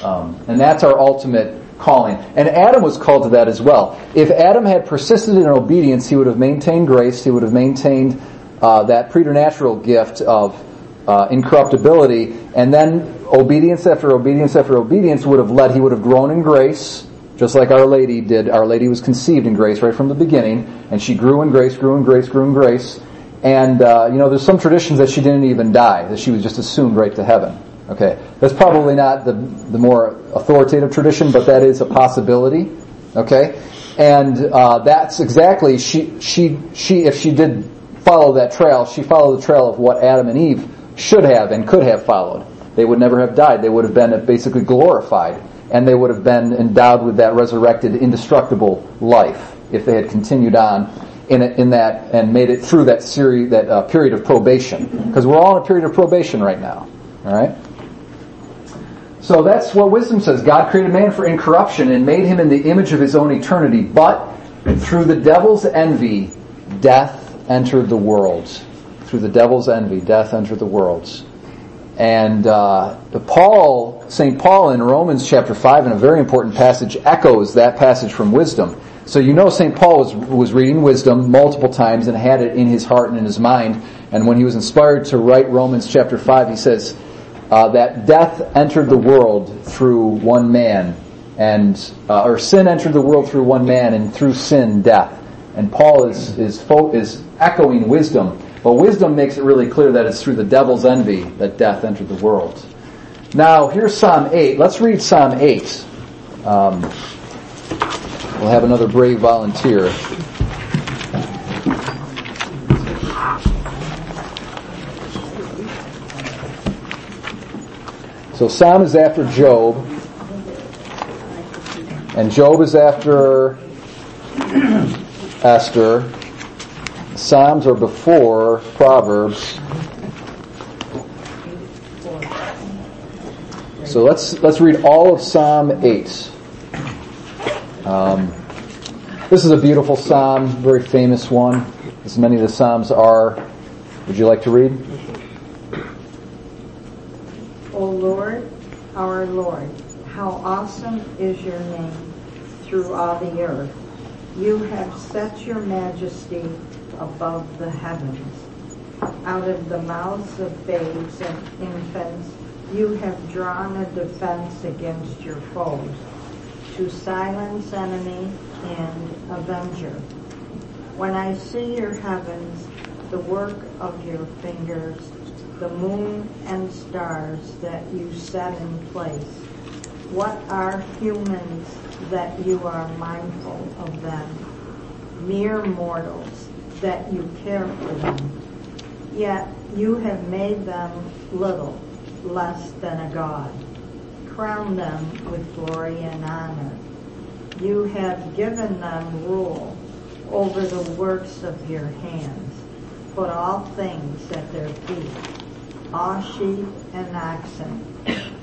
Um, and that's our ultimate calling. And Adam was called to that as well. If Adam had persisted in obedience, he would have maintained grace, he would have maintained uh, that preternatural gift of uh, incorruptibility, and then obedience after obedience after obedience would have led, he would have grown in grace, just like Our Lady did. Our Lady was conceived in grace right from the beginning, and she grew in grace, grew in grace, grew in grace. And uh, you know, there's some traditions that she didn't even die; that she was just assumed right to heaven. Okay, that's probably not the the more authoritative tradition, but that is a possibility. Okay, and uh, that's exactly she she she if she did follow that trail, she followed the trail of what Adam and Eve should have and could have followed. They would never have died. They would have been basically glorified, and they would have been endowed with that resurrected, indestructible life if they had continued on in, in that and made it through that series, that uh, period of probation. Because we're all in a period of probation right now. All right. So that's what wisdom says. God created man for incorruption and made him in the image of his own eternity. But through the devil's envy, death entered the world. Through the devil's envy, death entered the world. And uh, Paul, St. Paul in Romans chapter 5, in a very important passage, echoes that passage from wisdom. So you know St. Paul was, was reading wisdom multiple times and had it in his heart and in his mind. And when he was inspired to write Romans chapter 5, he says uh, that death entered the world through one man, and uh, or sin entered the world through one man, and through sin, death. And Paul is is is echoing wisdom, but wisdom makes it really clear that it's through the devil's envy that death entered the world. Now here's Psalm eight. Let's read Psalm eight. Um, we'll have another brave volunteer. So Psalm is after Job, and Job is after Esther. Psalms are before Proverbs. So let's let's read all of Psalm eight. Um, this is a beautiful psalm, very famous one, as many of the psalms are. Would you like to read? O Lord, our Lord, how awesome is your name through all the earth. You have set your majesty above the heavens. Out of the mouths of babes and infants, you have drawn a defense against your foes, to silence enemy and avenger. When I see your heavens, the work of your fingers, the moon and stars that you set in place, what are humans that you are mindful of them? Mere mortals that you care for them. Yet you have made them little, less than a god. Crown them with glory and honor. You have given them rule over the works of your hands. Put all things at their feet, all sheep and oxen,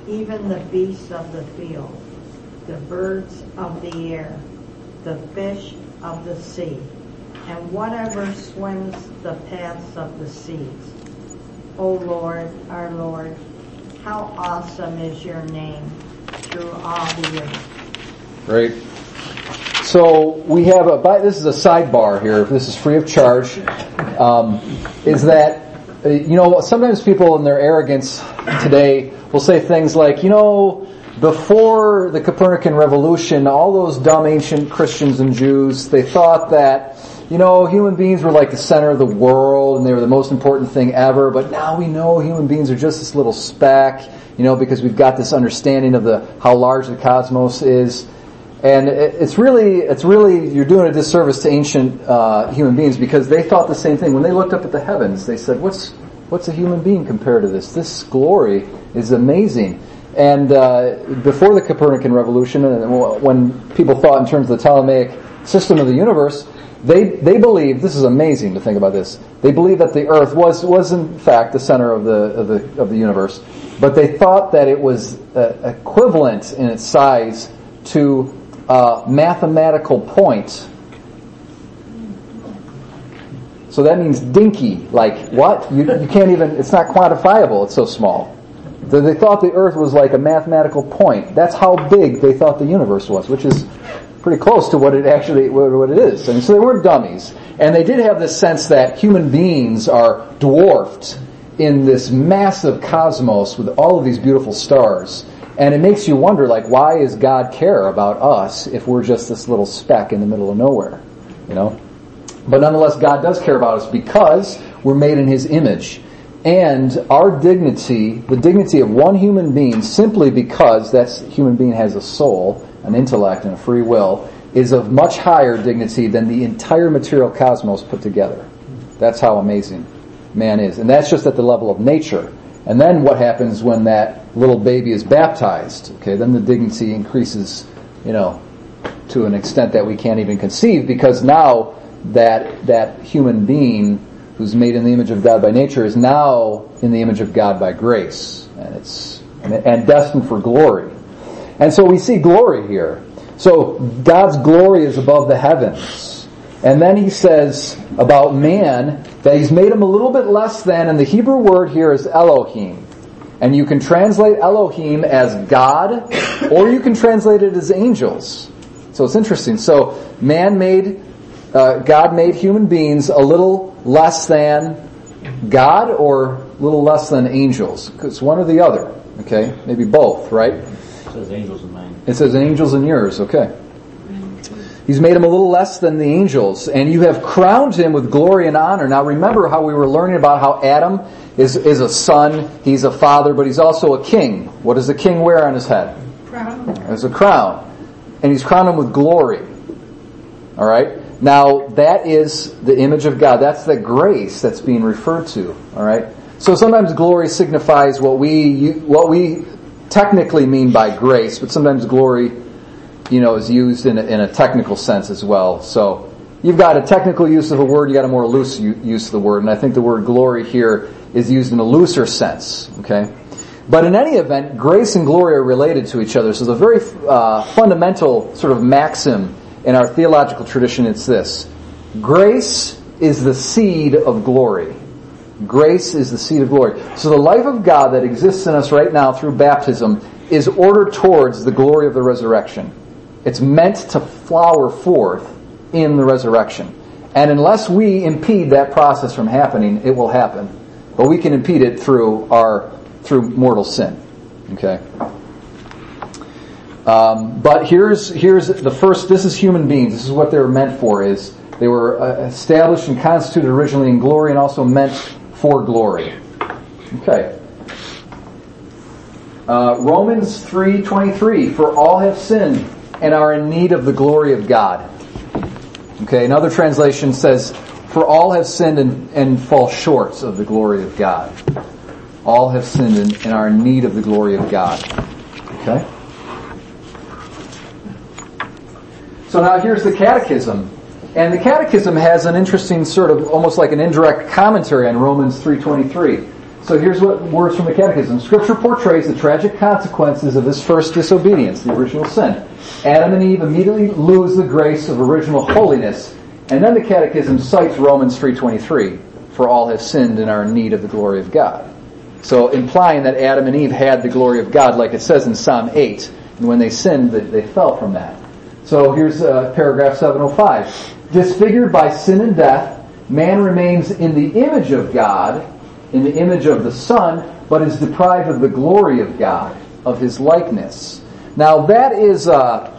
even the beasts of the field, the birds of the air, the fish of the sea, and whatever swims the paths of the seas. O Lord, our Lord, how awesome is your name through all the earth. Great. So we have a, this is a sidebar here, this is free of charge, um, is that, uh, you know, sometimes people in their arrogance today will say things like, you know, before the Copernican revolution, all those dumb ancient Christians and Jews, they thought that, you know, human beings were like the center of the world and they were the most important thing ever, but now we know human beings are just this little speck, you know, because we've got this understanding of the, how large the cosmos is. And it's really, it's really, you're doing a disservice to ancient uh, human beings because they thought the same thing. When they looked up at the heavens, they said, what's, what's a human being compared to this? This glory is amazing. And uh, before the Copernican revolution, when people thought in terms of the Ptolemaic system of the universe, they they believed this is amazing to think about this. They believed that the Earth was was in fact the center of the of the of the universe, but they thought that it was uh, equivalent in its size to a mathematical point. So that means dinky. Like what? You, you can't even. It's not quantifiable. It's so small. They thought the Earth was like a mathematical point. That's how big they thought the universe was, which is pretty close to what it actually what it is. Mean, so they weren't dummies, and they did have this sense that human beings are dwarfed in this massive cosmos with all of these beautiful stars, And it makes you wonder, like, why does God care about us if we're just this little speck in the middle of nowhere? You know? But nonetheless, God does care about us because we're made in His image. And our dignity, the dignity of one human being, simply because that human being has a soul, an intellect, and a free will, is of much higher dignity than the entire material cosmos put together. That's how amazing man is. And that's just at the level of nature. And then what happens when that little baby is baptized? Okay, then the dignity increases, you know, to an extent that we can't even conceive because now that that human being who's made in the image of God by nature is now in the image of God by grace. And it's and destined for glory. And so we see glory here. So God's glory is above the heavens. And then he says about man that he's made him a little bit less than, and the Hebrew word here is Elohim. And you can translate Elohim as God, or you can translate it as angels. So it's interesting. So man made, uh, God made human beings a little less than God or a little less than angels. It's one or the other. Okay? Maybe both, right? It says angels in mine. It says angels in yours. Okay. He's made him a little less than the angels, and you have crowned him with glory and honor. Now remember how we were learning about how Adam is, is a son, he's a father, but he's also a king. What does a king wear on his head? Crown. As a crown. And he's crowned him with glory. Alright? Now, that is the image of God. That's the grace that's being referred to. Alright? So sometimes glory signifies what we, what we technically mean by grace, but sometimes glory you know, is used in a, in a technical sense as well. So you've got a technical use of a word, you got a more loose use of the word, and I think the word glory here is used in a looser sense. Okay, but in any event, grace and glory are related to each other. So the very uh, fundamental sort of maxim in our theological tradition it's this: grace is the seed of glory. Grace is the seed of glory. So the life of God that exists in us right now through baptism is ordered towards the glory of the resurrection. It's meant to flower forth in the resurrection. And unless we impede that process from happening, it will happen. But we can impede it through our through mortal sin. Okay. Um, but here's here's the first. This is human beings. This is what they were meant for. Is they were uh, established and constituted originally in glory, and also meant for glory. Okay. Uh, Romans three twenty three. For all have sinned and are in need of the glory of God. Okay, another translation says, For all have sinned and, and fall short of the glory of God. All have sinned and, and are in need of the glory of God. Okay? So now here's the catechism. And the catechism has an interesting sort of almost like an indirect commentary on Romans 323. So here's what words from the Catechism. Scripture portrays the tragic consequences of this first disobedience, the original sin. Adam and Eve immediately lose the grace of original holiness, and then the Catechism cites Romans 3.23, for all have sinned and are in need of the glory of God. So implying that Adam and Eve had the glory of God, like it says in Psalm 8, and when they sinned, they fell from that. So here's uh, paragraph 705. Disfigured by sin and death, man remains in the image of God, in the image of the Son, but is deprived of the glory of God, of His likeness. Now that is a,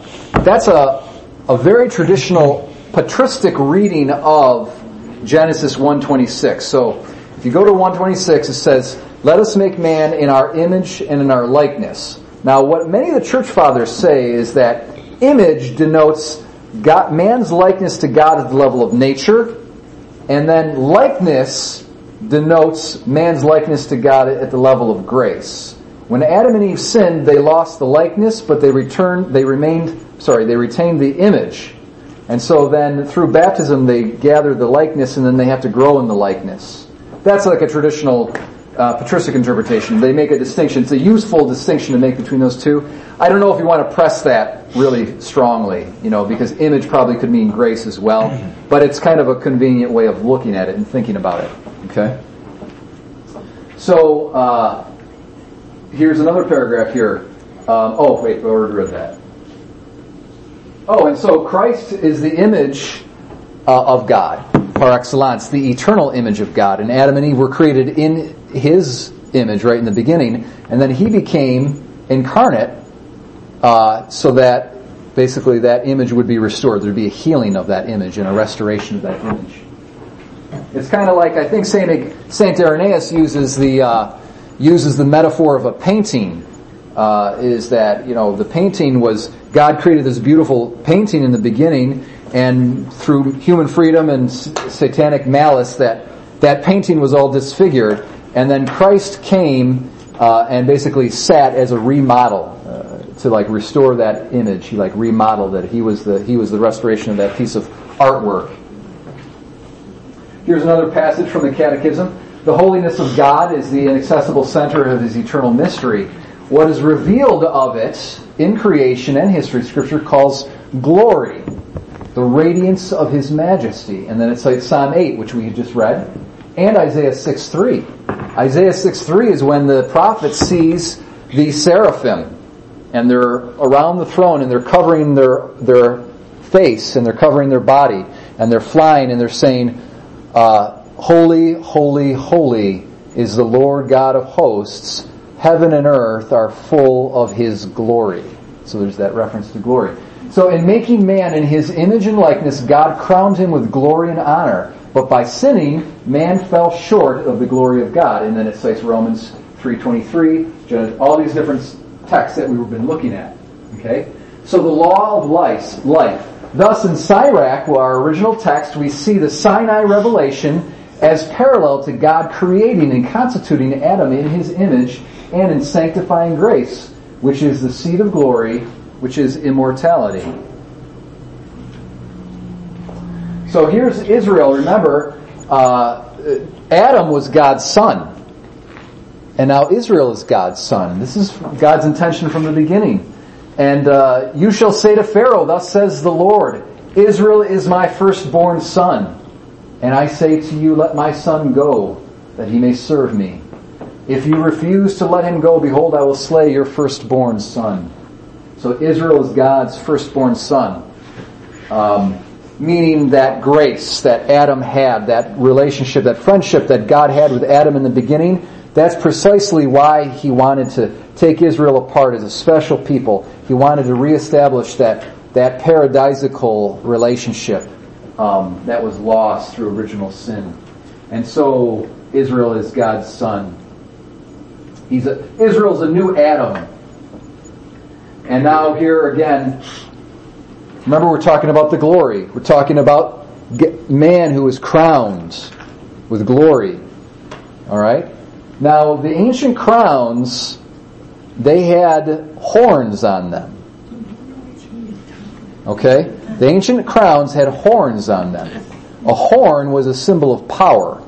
that's a, a very traditional patristic reading of Genesis 126. So if you go to 126, it says, let us make man in our image and in our likeness. Now what many of the church fathers say is that image denotes God, man's likeness to God at the level of nature, and then likeness denotes man's likeness to God at the level of grace. When Adam and Eve sinned, they lost the likeness, but they returned, they remained, sorry, they retained the image. And so then through baptism they gather the likeness and then they have to grow in the likeness. That's like a traditional uh, patristic interpretation. They make a distinction. It's a useful distinction to make between those two. I don't know if you want to press that really strongly, you know, because image probably could mean grace as well, but it's kind of a convenient way of looking at it and thinking about it. Okay? So, uh, here's another paragraph here. Um, oh, wait, I already read that. Oh, and so Christ is the image uh, of God, par excellence, the eternal image of God. And Adam and Eve were created in His image right in the beginning, and then He became incarnate, uh, so that basically that image would be restored. There'd be a healing of that image and a restoration of that image. It's kind of like I think Saint Saint Irenaeus uses the uh, uses the metaphor of a painting. Uh, is that you know the painting was God created this beautiful painting in the beginning, and through human freedom and satanic malice, that that painting was all disfigured, and then Christ came uh, and basically sat as a remodel uh, to like restore that image. He like remodeled it. He was the he was the restoration of that piece of artwork. Here's another passage from the Catechism. The holiness of God is the inaccessible center of His eternal mystery. What is revealed of it in creation and history, Scripture calls glory, the radiance of His majesty. And then it cites Psalm 8, which we just read, and Isaiah 6.3. Isaiah 6.3 is when the prophet sees the seraphim, and they're around the throne, and they're covering their, their face, and they're covering their body, and they're flying, and they're saying, uh, Holy, holy, holy is the Lord God of hosts. Heaven and earth are full of His glory. So there's that reference to glory. So in making man in His image and likeness, God crowned him with glory and honor. But by sinning, man fell short of the glory of God. And then it cites Romans 3.23, all these different texts that we've been looking at. Okay? So the law of life, life. Thus in Sirach, our original text, we see the Sinai revelation as parallel to God creating and constituting Adam in his image and in sanctifying grace, which is the seed of glory, which is immortality. So here's Israel. Remember, uh, Adam was God's son. And now Israel is God's son. This is God's intention from the beginning. And uh, you shall say to Pharaoh, Thus says the Lord, Israel is my firstborn son. And I say to you, Let my son go, that he may serve me. If you refuse to let him go, behold, I will slay your firstborn son. So Israel is God's firstborn son. Um, meaning that grace that Adam had, that relationship, that friendship that God had with Adam in the beginning, that's precisely why he wanted to take Israel apart as a special people. He wanted to reestablish that, that paradisical relationship um, that was lost through original sin. And so Israel is God's son. He's a, Israel's a new Adam. And now here again, remember we're talking about the glory. We're talking about man who is crowned with glory. Alright? Now the ancient crowns, they had horns on them. Okay? The ancient crowns had horns on them. A horn was a symbol of power.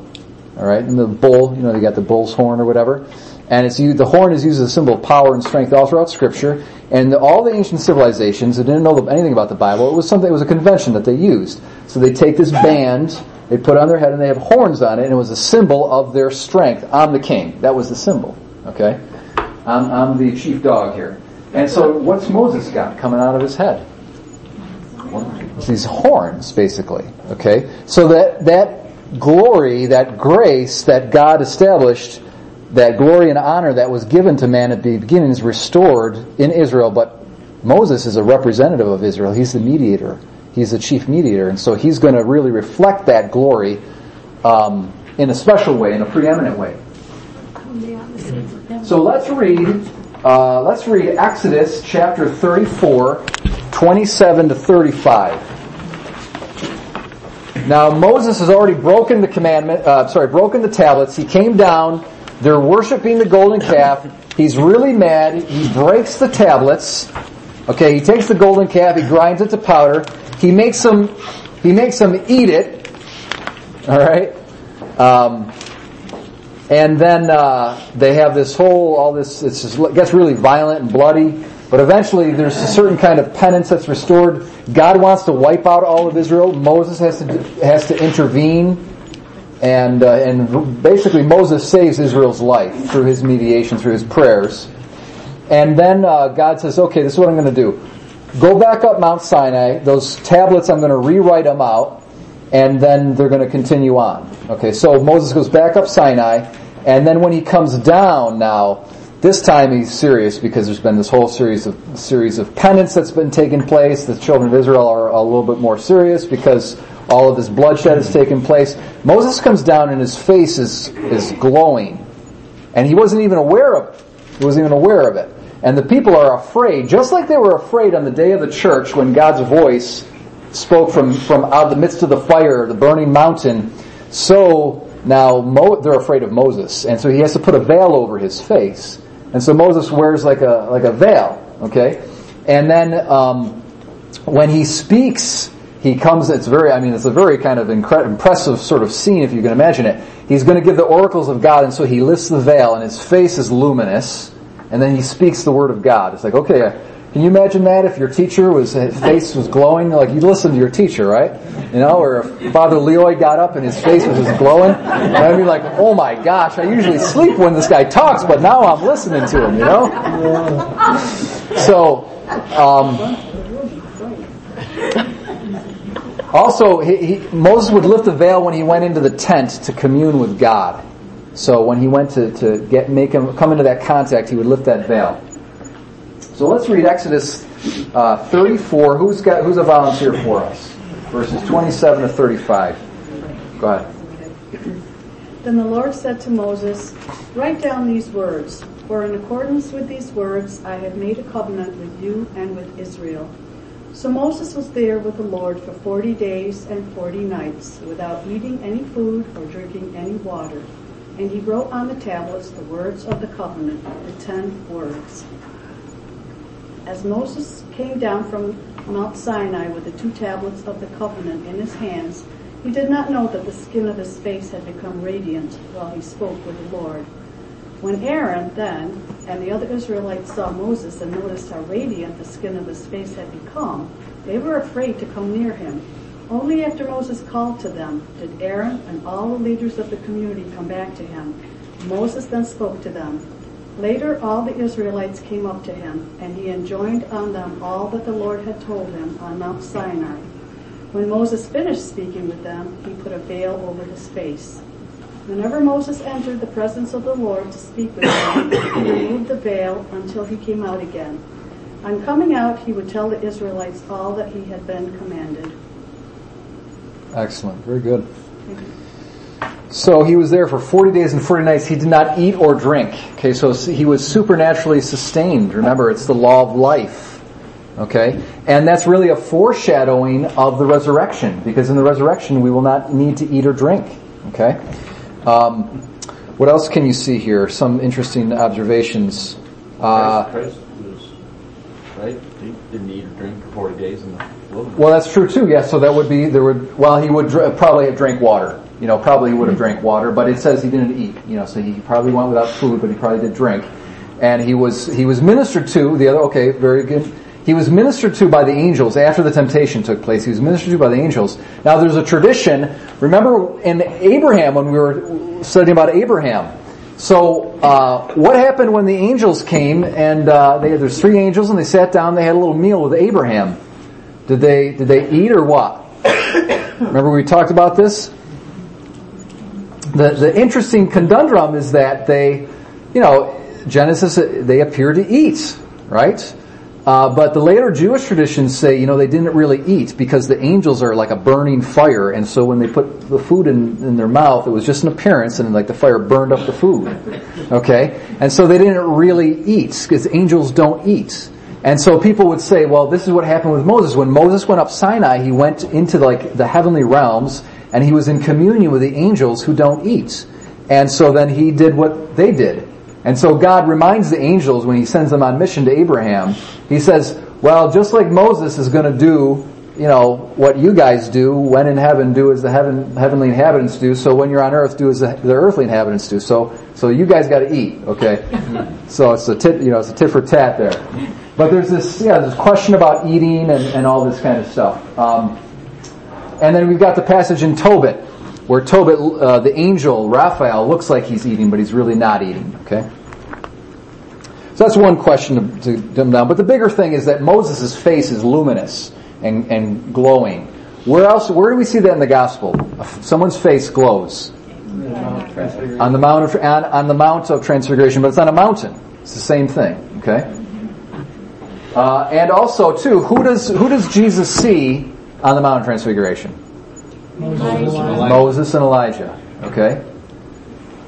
Alright? And the bull, you know, you got the bull's horn or whatever. And it's the horn is used as a symbol of power and strength all throughout Scripture. And all the ancient civilizations that didn't know anything about the Bible, it was something, it was a convention that they used. So they take this band, they put on their head, and they have horns on it, and it was a symbol of their strength. I'm the king. That was the symbol. Okay? I'm, I'm the chief dog here. And so what's Moses got coming out of his head? It's these horns, basically. Okay? So that, that glory, that grace that God established that glory and honor that was given to man at the beginning is restored in Israel, but Moses is a representative of Israel. He's the mediator. He's the chief mediator, and so he's going to really reflect that glory um, in a special way, in a preeminent way. So let's read. Uh, let's read Exodus chapter 34, 27 to 35. Now Moses has already broken the commandment. Uh, sorry, broken the tablets. He came down they're worshiping the golden calf. He's really mad. He breaks the tablets. Okay, he takes the golden calf, he grinds it to powder. He makes them, he makes them eat it. Alright? Um, and then uh, they have this whole, all this, just, it gets really violent and bloody. But eventually there's a certain kind of penance that's restored. God wants to wipe out all of Israel. Moses has to, has to intervene and uh, and basically Moses saves Israel's life through his mediation, through his prayers. And then uh, God says, "Okay, this is what I'm going to do. Go back up Mount Sinai. Those tablets, I'm going to rewrite them out, and then they're going to continue on." Okay, so Moses goes back up Sinai, and then when he comes down now, this time he's serious because there's been this whole series of series of penance that's been taking place. The children of Israel are a little bit more serious because all of this bloodshed has taken place. Moses comes down and his face is is glowing, and he wasn't even aware of it. He wasn't even aware of it. And the people are afraid, just like they were afraid on the day of the church when God's voice spoke from, from out of the midst of the fire, the burning mountain. So now Mo, they're afraid of Moses. And so he has to put a veil over his face. And so Moses wears like a, like a veil, okay? And then, um, when he speaks, he comes, it's very, I mean, it's a very kind of incre- impressive sort of scene if you can imagine it. He's going to give the oracles of God, and so he lifts the veil, and his face is luminous, and then he speaks the word of God. It's like, okay, can you imagine that if your teacher was, his face was glowing? Like, you listen to your teacher, right? You know, or if Father Leroy got up and his face was just glowing. I'd be like, oh my gosh, I usually sleep when this guy talks, but now I'm listening to him, you know? So, um, also, he, he, Moses would lift the veil when he went into the tent to commune with God. So when he went to, to get make him come into that contact, he would lift that veil. So let's read Exodus uh, 34. Who's got who's a volunteer for us? Verses 27 to 35. Go ahead. Then the Lord said to Moses, Write down these words, for in accordance with these words I have made a covenant with you and with Israel. So Moses was there with the Lord for forty days and forty nights, without eating any food or drinking any water. And he wrote on the tablets the words of the covenant, the ten words. As Moses came down from Mount Sinai with the two tablets of the covenant in his hands, he did not know that the skin of his face had become radiant while he spoke with the Lord. When Aaron then and the other Israelites saw Moses and noticed how radiant the skin of his face had become, they were afraid to come near him. Only after Moses called to them did Aaron and all the leaders of the community come back to him. Moses then spoke to them. Later all the Israelites came up to him, and he enjoined on them all that the Lord had told him on Mount Sinai. When Moses finished speaking with them, he put a veil over his face. Whenever Moses entered the presence of the Lord to speak with him, he removed the veil until he came out again. On coming out, he would tell the Israelites all that he had been commanded. Excellent. Very good. So he was there for 40 days and 40 nights. He did not eat or drink. Okay, so he was supernaturally sustained. Remember, it's the law of life. Okay? And that's really a foreshadowing of the resurrection, because in the resurrection we will not need to eat or drink. Okay? Um, what else can you see here? Some interesting observations. Uh, Christ right? He didn't eat or drink for 40 days in the wilderness. well, that's true too. Yes, so that would be there would. Well, he would dr- probably have drank water. You know, probably he would have drank water, but it says he didn't eat. You know, so he probably went without food, but he probably did drink. And he was he was ministered to. The other, okay, very good. He was ministered to by the angels after the temptation took place. He was ministered to by the angels. Now there's a tradition. Remember in Abraham when we were studying about Abraham. So uh, what happened when the angels came and uh, they, there's three angels and they sat down. They had a little meal with Abraham. Did they did they eat or what? Remember we talked about this. The the interesting conundrum is that they, you know, Genesis they appear to eat, right? Uh, but the later Jewish traditions say, you know, they didn't really eat because the angels are like a burning fire, and so when they put the food in, in their mouth, it was just an appearance, and like the fire burned up the food. Okay, and so they didn't really eat because angels don't eat. And so people would say, well, this is what happened with Moses. When Moses went up Sinai, he went into like the heavenly realms, and he was in communion with the angels who don't eat. And so then he did what they did. And so God reminds the angels when he sends them on mission to Abraham, he says, well, just like Moses is going to do, you know, what you guys do, when in heaven do as the heaven, heavenly inhabitants do, so when you're on earth do as the, the earthly inhabitants do. So, so you guys got to eat, okay? so it's a tit, you know, it's a tit for tat there. But there's this, yeah, this question about eating and, and all this kind of stuff. Um, and then we've got the passage in Tobit, where Tobit, uh, the angel, Raphael, looks like he's eating, but he's really not eating, okay? So that's one question to, dumb down. But the bigger thing is that Moses' face is luminous and, and glowing. Where else, where do we see that in the gospel? Someone's face glows. On the mount of, on, on the mount of transfiguration, but it's on a mountain. It's the same thing, okay? Uh, and also, too, who does who does Jesus see on the Mount of Transfiguration? Moses and Elijah. Okay?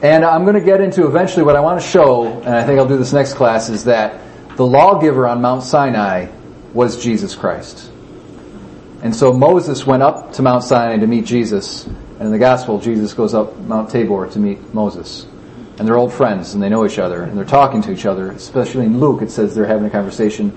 And I'm going to get into eventually what I want to show, and I think I'll do this next class, is that the lawgiver on Mount Sinai was Jesus Christ. And so Moses went up to Mount Sinai to meet Jesus, and in the gospel, Jesus goes up Mount Tabor to meet Moses. And they're old friends, and they know each other, and they're talking to each other. Especially in Luke, it says they're having a conversation.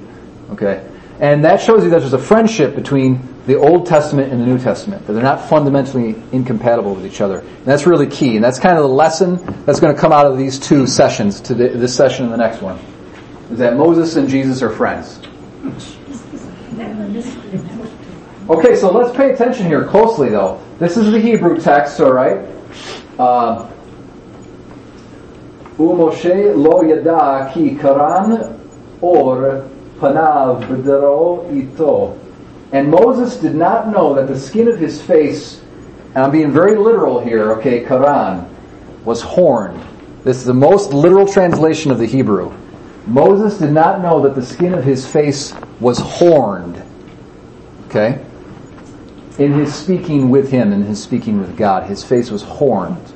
Okay? And that shows you that there's a friendship between the Old Testament and the New Testament, that they're not fundamentally incompatible with each other. And that's really key. And that's kind of the lesson that's going to come out of these two sessions, to the, this session and the next one, is that Moses and Jesus are friends. Okay, so let's pay attention here closely, though. This is the Hebrew text, all right? Uh, Umoshe lo yada ki karan or panav b'daro ito. And Moses did not know that the skin of his face, and I'm being very literal here, okay, karan, was horned. This is the most literal translation of the Hebrew. Moses did not know that the skin of his face was horned. Okay? In his speaking with him, in his speaking with God, his face was horned.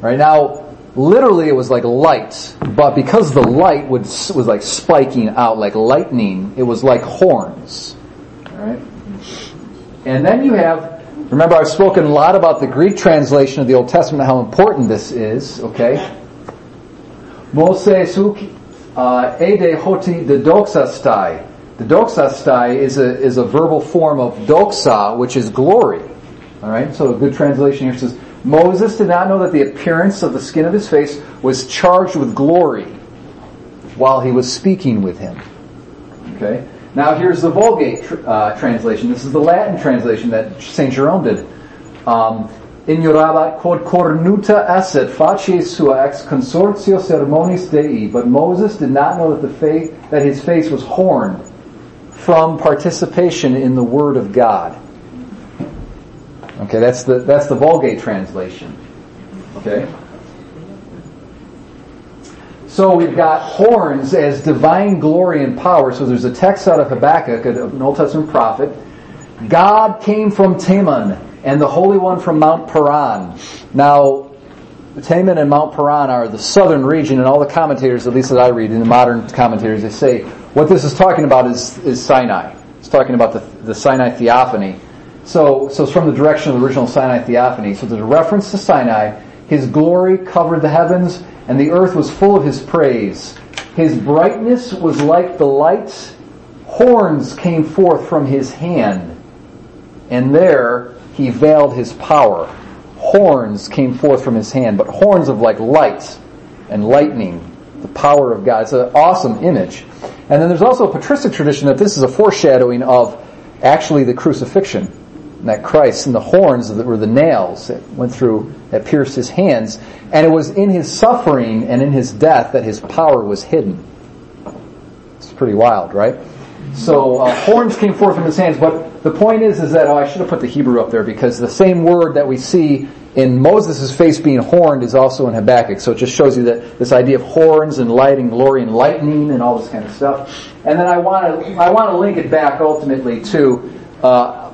Right now, literally it was like light, but because the light was, was like spiking out like lightning, it was like horns. Alright? And then you have, remember I've spoken a lot about the Greek translation of the Old Testament, how important this is, okay? Mose suk uh, ede hoti de doxastai. The doxastai is a, is a verbal form of doxa, which is glory. Alright, so a good translation here says, Moses did not know that the appearance of the skin of his face was charged with glory while he was speaking with him. Okay? Now here's the Vulgate tr- uh, translation. This is the Latin translation that St. Jerome did. Um, Ignorabat quod cornuta esset facies sua ex consortio sermonis Dei, but Moses did not know that the face, that his face was horned from participation in the Word of God. Okay, that's the that's the Vulgate translation. Okay. So we've got horns as divine glory and power. So there's a text out of Habakkuk, an Old Testament prophet. God came from Teman, and the Holy One from Mount Paran. Now, Teman and Mount Paran are the southern region, and all the commentators, at least that I read in the modern commentators, they say what this is talking about is, is Sinai. It's talking about the, the Sinai theophany. So, so it's from the direction of the original Sinai theophany. So there's a reference to Sinai. His glory covered the heavens, and the earth was full of his praise. His brightness was like the light. Horns came forth from his hand, and there he veiled his power. Horns came forth from his hand, but horns of like light and lightning, the power of God. It's an awesome image. And then there's also a patristic tradition that this is a foreshadowing of actually the crucifixion that Christ and the horns that were the nails that went through, that pierced his hands. And it was in his suffering and in his death that his power was hidden. It's pretty wild, right? So uh, horns came forth from his hands, but the point is, is that oh, I should have put the Hebrew up there because the same word that we see in Moses' face being horned is also in Habakkuk. So it just shows you that this idea of horns and light and glory and lightning and all this kind of stuff. And then I want to I want to link it back ultimately to uh,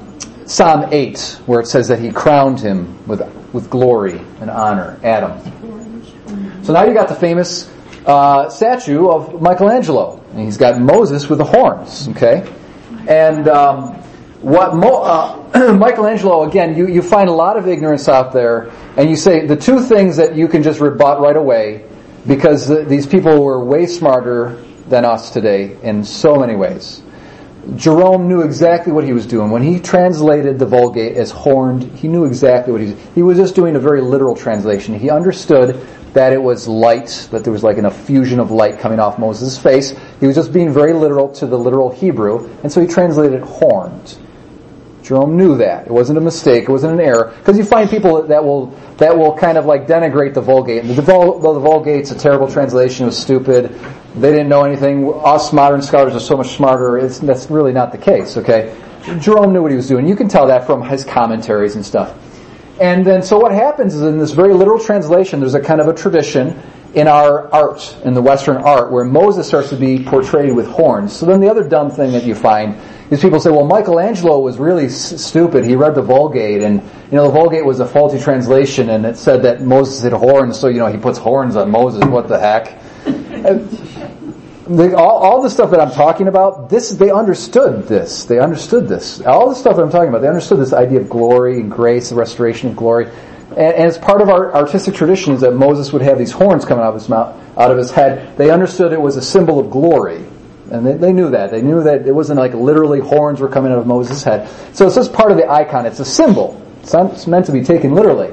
Psalm 8, where it says that he crowned him with, with glory and honor, Adam. So now you got the famous uh, statue of Michelangelo. And he's got Moses with the horns, okay? And um, what Mo, uh, Michelangelo, again, you, you find a lot of ignorance out there, and you say the two things that you can just rebut right away, because the, these people were way smarter than us today in so many ways. Jerome knew exactly what he was doing. When he translated the Vulgate as horned, he knew exactly what he was He was just doing a very literal translation. He understood that it was light, that there was like an effusion of light coming off Moses' face. He was just being very literal to the literal Hebrew, and so he translated horned. Jerome knew that. It wasn't a mistake. It wasn't an error. Because you find people that will that will kind of like denigrate the Vulgate. The, Vul- the Vulgate's a terrible translation. It was stupid. They didn't know anything. Us modern scholars are so much smarter. It's, that's really not the case. Okay, Jerome knew what he was doing. You can tell that from his commentaries and stuff. And then, so what happens is in this very literal translation, there's a kind of a tradition in our art, in the Western art, where Moses starts to be portrayed with horns. So then the other dumb thing that you find is people say, well, Michelangelo was really s- stupid. He read the Vulgate, and you know the Vulgate was a faulty translation, and it said that Moses had horns, so you know he puts horns on Moses. What the heck? The, all, all the stuff that I'm talking about, this they understood this. They understood this. All the stuff that I'm talking about, they understood this idea of glory and grace, the restoration of glory. And, and it's part of our artistic tradition is that Moses would have these horns coming out of his mouth, out of his head. They understood it was a symbol of glory. And they, they knew that. They knew that it wasn't like literally horns were coming out of Moses' head. So it's just part of the icon. It's a symbol. It's, not, it's meant to be taken literally.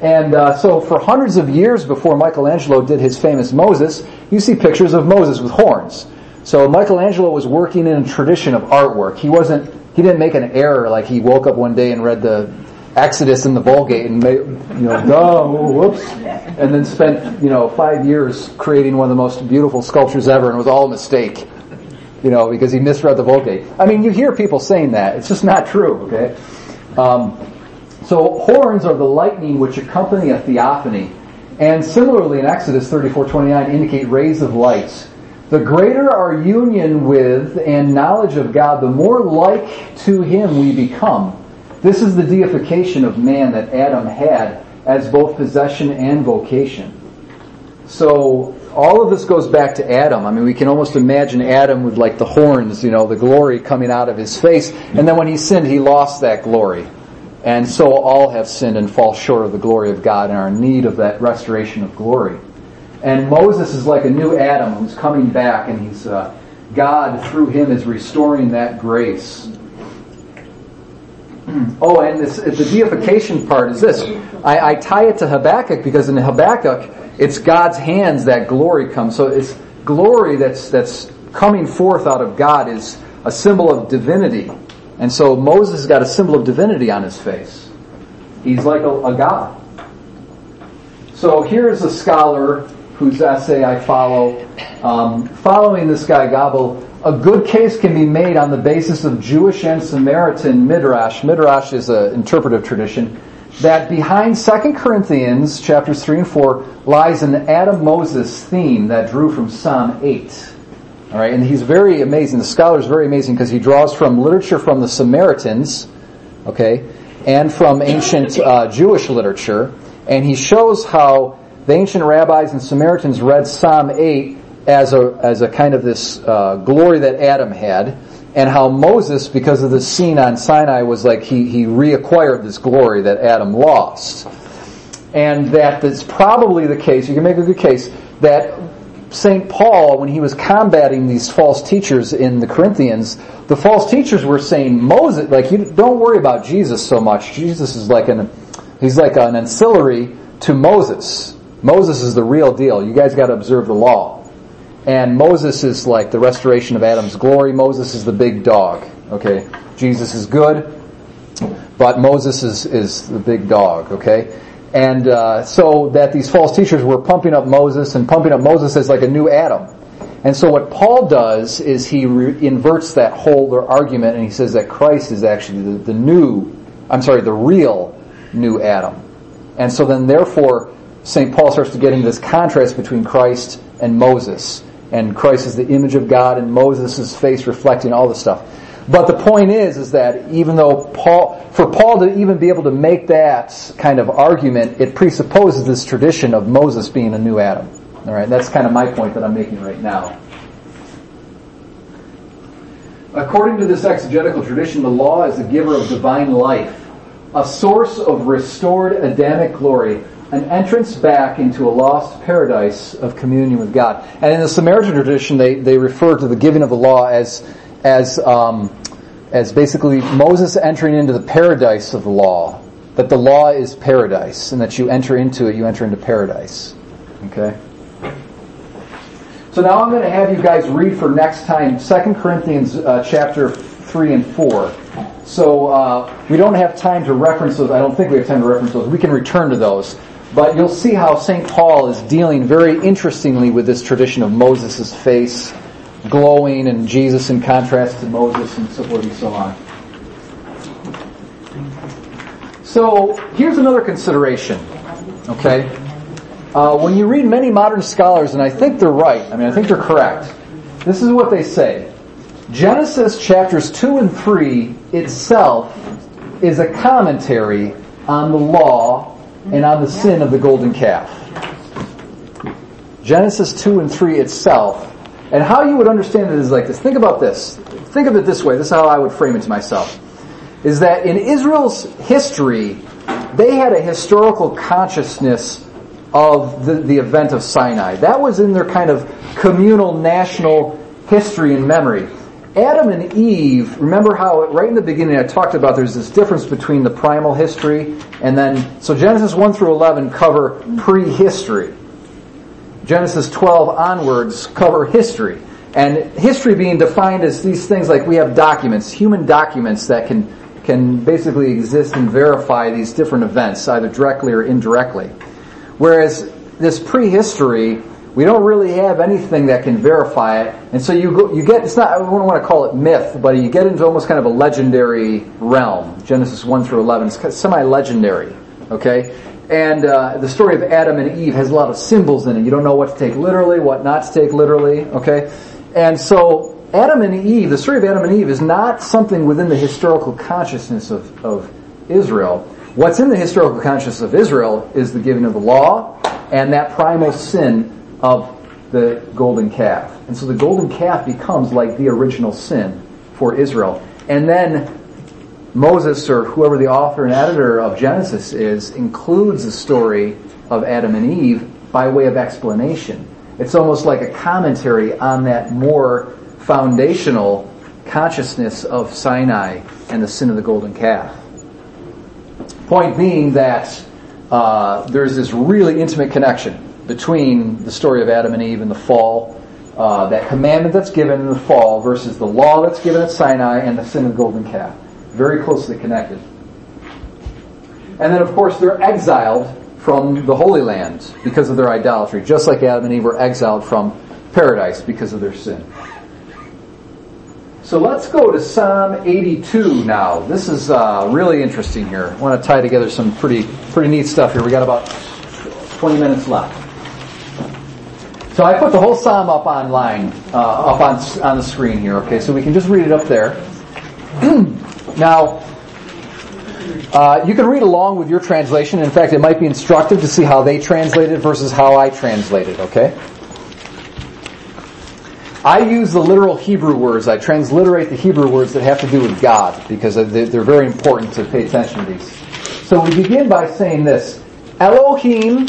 And uh, so for hundreds of years before Michelangelo did his famous Moses, you see pictures of Moses with horns. So Michelangelo was working in a tradition of artwork. He wasn't, he didn't make an error like he woke up one day and read the Exodus in the Vulgate and made, you know, duh, whoops, and then spent, you know, five years creating one of the most beautiful sculptures ever and it was all a mistake. You know, because he misread the Vulgate. I mean, you hear people saying that. It's just not true, okay? Um, so horns are the lightning which accompany a theophany, and similarly in Exodus 34:29 indicate rays of light. The greater our union with and knowledge of God, the more like to Him we become. This is the deification of man that Adam had as both possession and vocation. So all of this goes back to Adam. I mean, we can almost imagine Adam with like the horns, you know, the glory coming out of his face, and then when he sinned, he lost that glory. And so all have sinned and fall short of the glory of God and are in need of that restoration of glory. And Moses is like a new Adam who's coming back and he's, uh, God through him is restoring that grace. Oh, and this, the deification part is this. I, I tie it to Habakkuk because in Habakkuk, it's God's hands that glory comes. So it's glory that's, that's coming forth out of God is a symbol of divinity. And so Moses has got a symbol of divinity on his face. He's like a, a god. So here's a scholar whose essay I follow. Um, following this guy Gabel, a good case can be made on the basis of Jewish and Samaritan midrash. Midrash is an interpretive tradition that behind 2 Corinthians chapters 3 and 4 lies an Adam Moses theme that drew from Psalm 8. All right, and he's very amazing. The scholar is very amazing because he draws from literature from the Samaritans, okay, and from ancient uh, Jewish literature, and he shows how the ancient rabbis and Samaritans read Psalm 8 as a as a kind of this uh, glory that Adam had, and how Moses, because of the scene on Sinai, was like he he reacquired this glory that Adam lost, and that it's probably the case. You can make a good case that St. Paul, when he was combating these false teachers in the Corinthians, the false teachers were saying Moses, like you don't worry about Jesus so much. Jesus is like an, he's like an ancillary to Moses. Moses is the real deal. You guys got to observe the law. And Moses is like the restoration of Adam's glory. Moses is the big dog. Okay. Jesus is good, but Moses is, is the big dog. Okay. And uh, so that these false teachers were pumping up Moses and pumping up Moses as like a new Adam. And so what Paul does is he re- inverts that whole argument and he says that Christ is actually the, the new, I'm sorry, the real new Adam. And so then therefore St. Paul starts to get into this contrast between Christ and Moses. And Christ is the image of God and Moses' face reflecting all this stuff. But the point is, is that even though Paul, for Paul to even be able to make that kind of argument, it presupposes this tradition of Moses being a new Adam. Alright, that's kind of my point that I'm making right now. According to this exegetical tradition, the law is the giver of divine life, a source of restored Adamic glory, an entrance back into a lost paradise of communion with God. And in the Samaritan tradition, they, they refer to the giving of the law as as um, as basically Moses entering into the paradise of the law. That the law is paradise, and that you enter into it, you enter into paradise. Okay. So now I'm going to have you guys read for next time 2 Corinthians uh, chapter three and four. So uh, we don't have time to reference those. I don't think we have time to reference those. We can return to those. But you'll see how St. Paul is dealing very interestingly with this tradition of Moses' face glowing and Jesus in contrast to Moses and so forth and so on. So here's another consideration. Okay? Uh, when you read many modern scholars, and I think they're right, I mean, I think they're correct, this is what they say. Genesis chapters 2 and 3 itself is a commentary on the law and on the sin of the golden calf. Genesis 2 and 3 itself. And how you would understand it is like this. Think about this. Think of it this way. This is how I would frame it to myself. Is that in Israel's history, they had a historical consciousness of the, the event of Sinai. That was in their kind of communal national history and memory. Adam and Eve, remember how right in the beginning I talked about there's this difference between the primal history and then, so Genesis 1 through 11 cover prehistory. Genesis 12 onwards cover history. And history being defined as these things like we have documents, human documents that can, can basically exist and verify these different events, either directly or indirectly. Whereas this prehistory, we don't really have anything that can verify it, and so you go, you get it's not I don't want to call it myth, but you get into almost kind of a legendary realm. Genesis one through eleven, it's semi-legendary, okay. And uh, the story of Adam and Eve has a lot of symbols in it. You don't know what to take literally, what not to take literally, okay. And so Adam and Eve, the story of Adam and Eve, is not something within the historical consciousness of, of Israel. What's in the historical consciousness of Israel is the giving of the law and that primal sin of the golden calf. And so the golden calf becomes like the original sin for Israel. And then Moses or whoever the author and editor of Genesis is includes the story of Adam and Eve by way of explanation. It's almost like a commentary on that more foundational consciousness of Sinai and the sin of the golden calf. Point being that uh, there's this really intimate connection between the story of Adam and Eve and the fall, uh, that commandment that's given in the fall versus the law that's given at Sinai and the sin of the golden calf. Very closely connected. And then, of course, they're exiled from the Holy Land because of their idolatry, just like Adam and Eve were exiled from paradise because of their sin. So let's go to Psalm 82 now. This is uh, really interesting here. I want to tie together some pretty pretty neat stuff here. We got about 20 minutes left. So I put the whole psalm up online, uh, up on on the screen here. Okay, so we can just read it up there. now, uh, you can read along with your translation. In fact, it might be instructive to see how they translate it versus how I translate it. Okay. I use the literal Hebrew words. I transliterate the Hebrew words that have to do with God because they're very important to pay attention to these. So we begin by saying this. Elohim,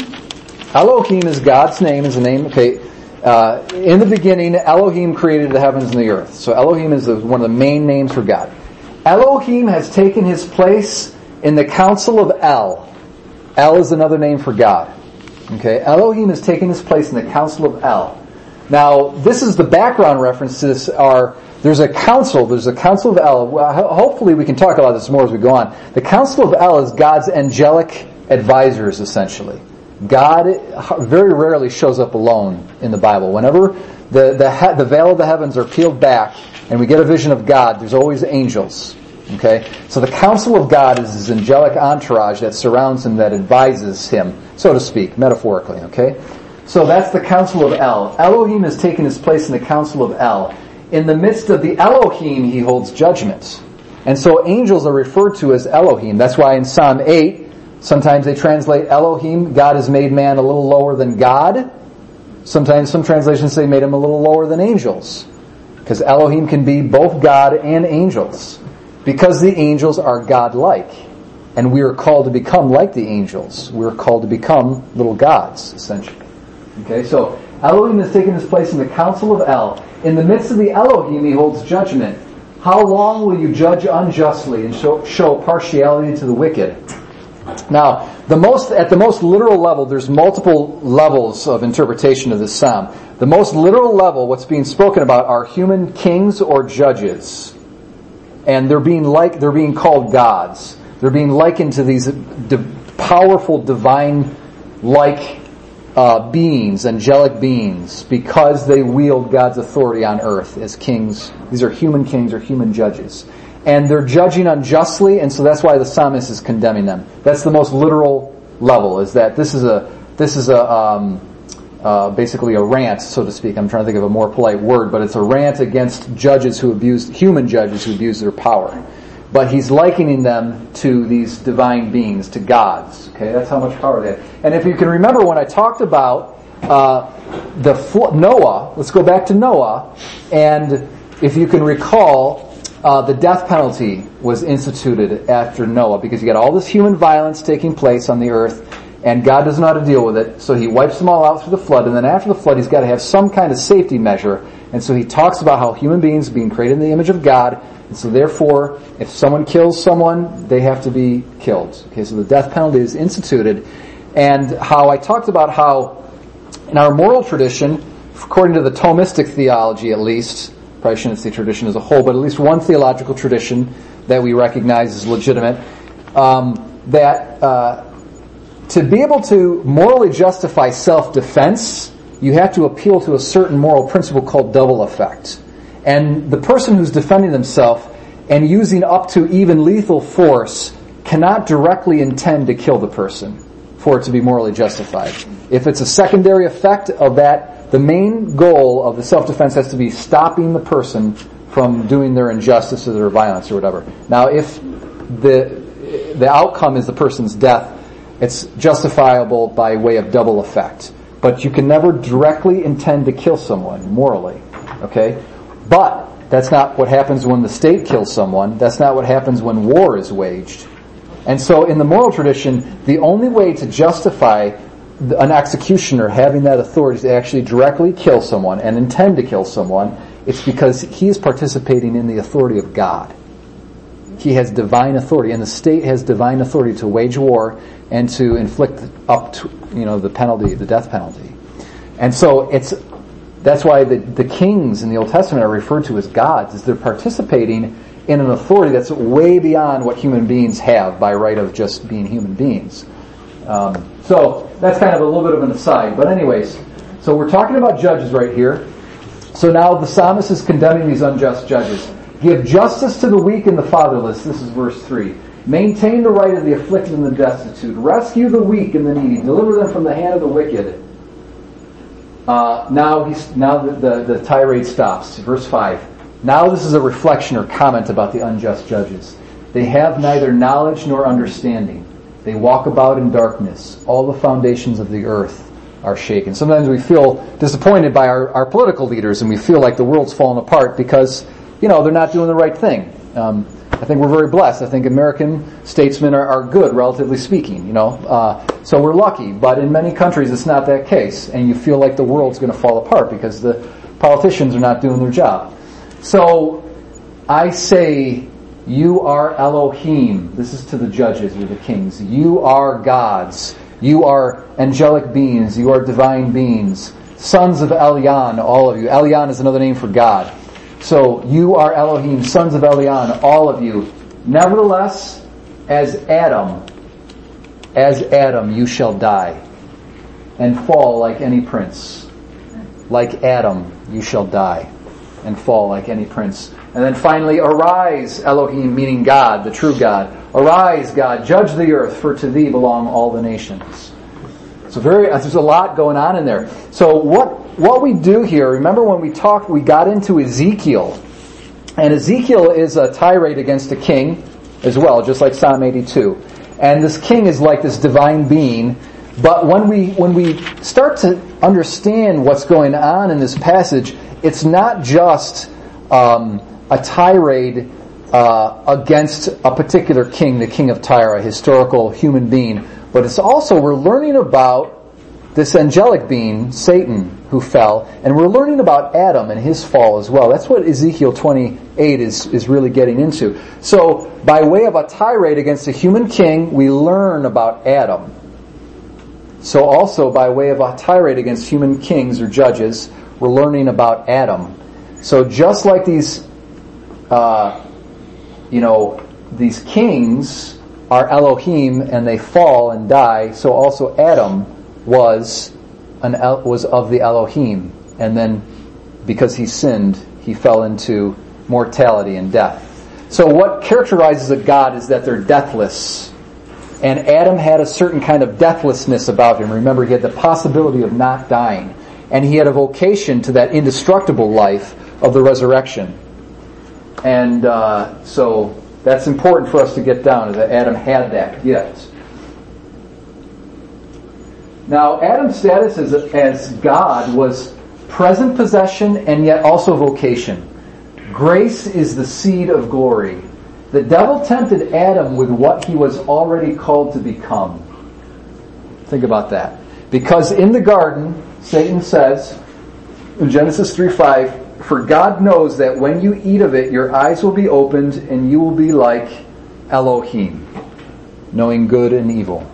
Elohim is God's name, is the name, okay. Uh, in the beginning, Elohim created the heavens and the earth. So Elohim is the, one of the main names for God. Elohim has taken his place in the council of El. El is another name for God. Okay, Elohim has taken his place in the council of El. Now, this is the background reference to this. Are there's a council. There's a council of El. Hopefully, we can talk about this more as we go on. The council of El is God's angelic advisors, essentially. God very rarely shows up alone in the Bible. Whenever the the, the veil of the heavens are peeled back and we get a vision of God, there's always angels. Okay, so the council of God is his angelic entourage that surrounds him, that advises him, so to speak, metaphorically. Okay. So that's the Council of El. Elohim has taken his place in the Council of El. In the midst of the Elohim, he holds judgment. And so angels are referred to as Elohim. That's why in Psalm 8, sometimes they translate Elohim, God has made man a little lower than God. Sometimes some translations say made him a little lower than angels. Because Elohim can be both God and angels. Because the angels are God-like. And we are called to become like the angels. We are called to become little gods, essentially. Okay, so Elohim has taken his place in the council of El. In the midst of the Elohim, he holds judgment. How long will you judge unjustly and show, show partiality to the wicked? Now, the most, at the most literal level, there's multiple levels of interpretation of this psalm. The most literal level, what's being spoken about are human kings or judges. And they're being like, they're being called gods. They're being likened to these powerful divine like uh, beings, angelic beings, because they wield God's authority on earth as kings. These are human kings or human judges. And they're judging unjustly, and so that's why the psalmist is condemning them. That's the most literal level, is that this is a, this is a um, uh, basically a rant, so to speak. I'm trying to think of a more polite word, but it's a rant against judges who abuse human judges who abuse their power. But he's likening them to these divine beings, to gods. Okay, that's how much power they have. And if you can remember when I talked about uh, the Noah, let's go back to Noah, and if you can recall, uh, the death penalty was instituted after Noah because you got all this human violence taking place on the earth, and God doesn't know how to deal with it, so He wipes them all out through the flood, and then after the flood, He's got to have some kind of safety measure, and so He talks about how human beings being created in the image of God, and so therefore, if someone kills someone, they have to be killed. Okay, so the death penalty is instituted, and how I talked about how in our moral tradition, according to the Thomistic theology at least, probably shouldn't say tradition as a whole, but at least one theological tradition that we recognize as legitimate, um, that uh, to be able to morally justify self-defense, you have to appeal to a certain moral principle called double effect. And the person who's defending themselves and using up to even lethal force cannot directly intend to kill the person for it to be morally justified. If it's a secondary effect of that, the main goal of the self-defense has to be stopping the person from doing their injustices or violence or whatever. Now, if the the outcome is the person's death, it's justifiable by way of double effect. But you can never directly intend to kill someone morally. Okay? But that's not what happens when the state kills someone. That's not what happens when war is waged. And so in the moral tradition, the only way to justify an executioner having that authority to actually directly kill someone and intend to kill someone, it's because he is participating in the authority of God. He has divine authority, and the state has divine authority to wage war and to inflict up to, you know, the penalty, the death penalty. And so it's, that's why the, the kings in the Old Testament are referred to as gods, is they're participating in an authority that's way beyond what human beings have by right of just being human beings. Um, so that's kind of a little bit of an aside. But anyways, so we're talking about judges right here. So now the psalmist is condemning these unjust judges. Give justice to the weak and the fatherless. This is verse 3. Maintain the right of the afflicted and the destitute. Rescue the weak and the needy. Deliver them from the hand of the wicked. Uh, now he's, now the, the, the tirade stops. Verse 5. Now this is a reflection or comment about the unjust judges. They have neither knowledge nor understanding. They walk about in darkness. All the foundations of the earth are shaken. Sometimes we feel disappointed by our, our political leaders and we feel like the world's fallen apart because, you know, they're not doing the right thing. Um, I think we're very blessed. I think American statesmen are, are good, relatively speaking, you know. Uh, so we're lucky, but in many countries it's not that case, and you feel like the world's going to fall apart because the politicians are not doing their job. So I say, you are Elohim. This is to the judges or the kings. You are gods. You are angelic beings. You are divine beings. Sons of Elyon, all of you. Elyon is another name for God. So you are Elohim, sons of Elyon, all of you. Nevertheless, as Adam, as Adam you shall die and fall like any prince. Like Adam you shall die and fall like any prince. And then finally, arise, Elohim, meaning God, the true God. Arise, God, judge the earth, for to thee belong all the nations. So very, uh, there's a lot going on in there. So what, what we do here, remember when we talked, we got into Ezekiel. And Ezekiel is a tirade against a king as well, just like Psalm 82. And this king is like this divine being. But when we, when we start to understand what's going on in this passage, it's not just um, a tirade uh, against a particular king, the king of Tyre, a historical human being, but it's also we're learning about this angelic being, Satan, who fell, and we're learning about Adam and his fall as well. That's what Ezekiel 28 is, is really getting into. So, by way of a tirade against a human king, we learn about Adam. So also, by way of a tirade against human kings or judges, we're learning about Adam. So just like these, uh, you know, these kings are Elohim and they fall and die, so also Adam was an was of the Elohim, and then because he sinned, he fell into mortality and death. So what characterizes a god is that they're deathless. And Adam had a certain kind of deathlessness about him. Remember, he had the possibility of not dying. And he had a vocation to that indestructible life of the resurrection. And uh, so that's important for us to get down, that Adam had that gift. Now, Adam's status as, as God was present possession and yet also vocation. Grace is the seed of glory. The devil tempted Adam with what he was already called to become. Think about that. Because in the garden, Satan says in Genesis 3 5, For God knows that when you eat of it, your eyes will be opened and you will be like Elohim, knowing good and evil.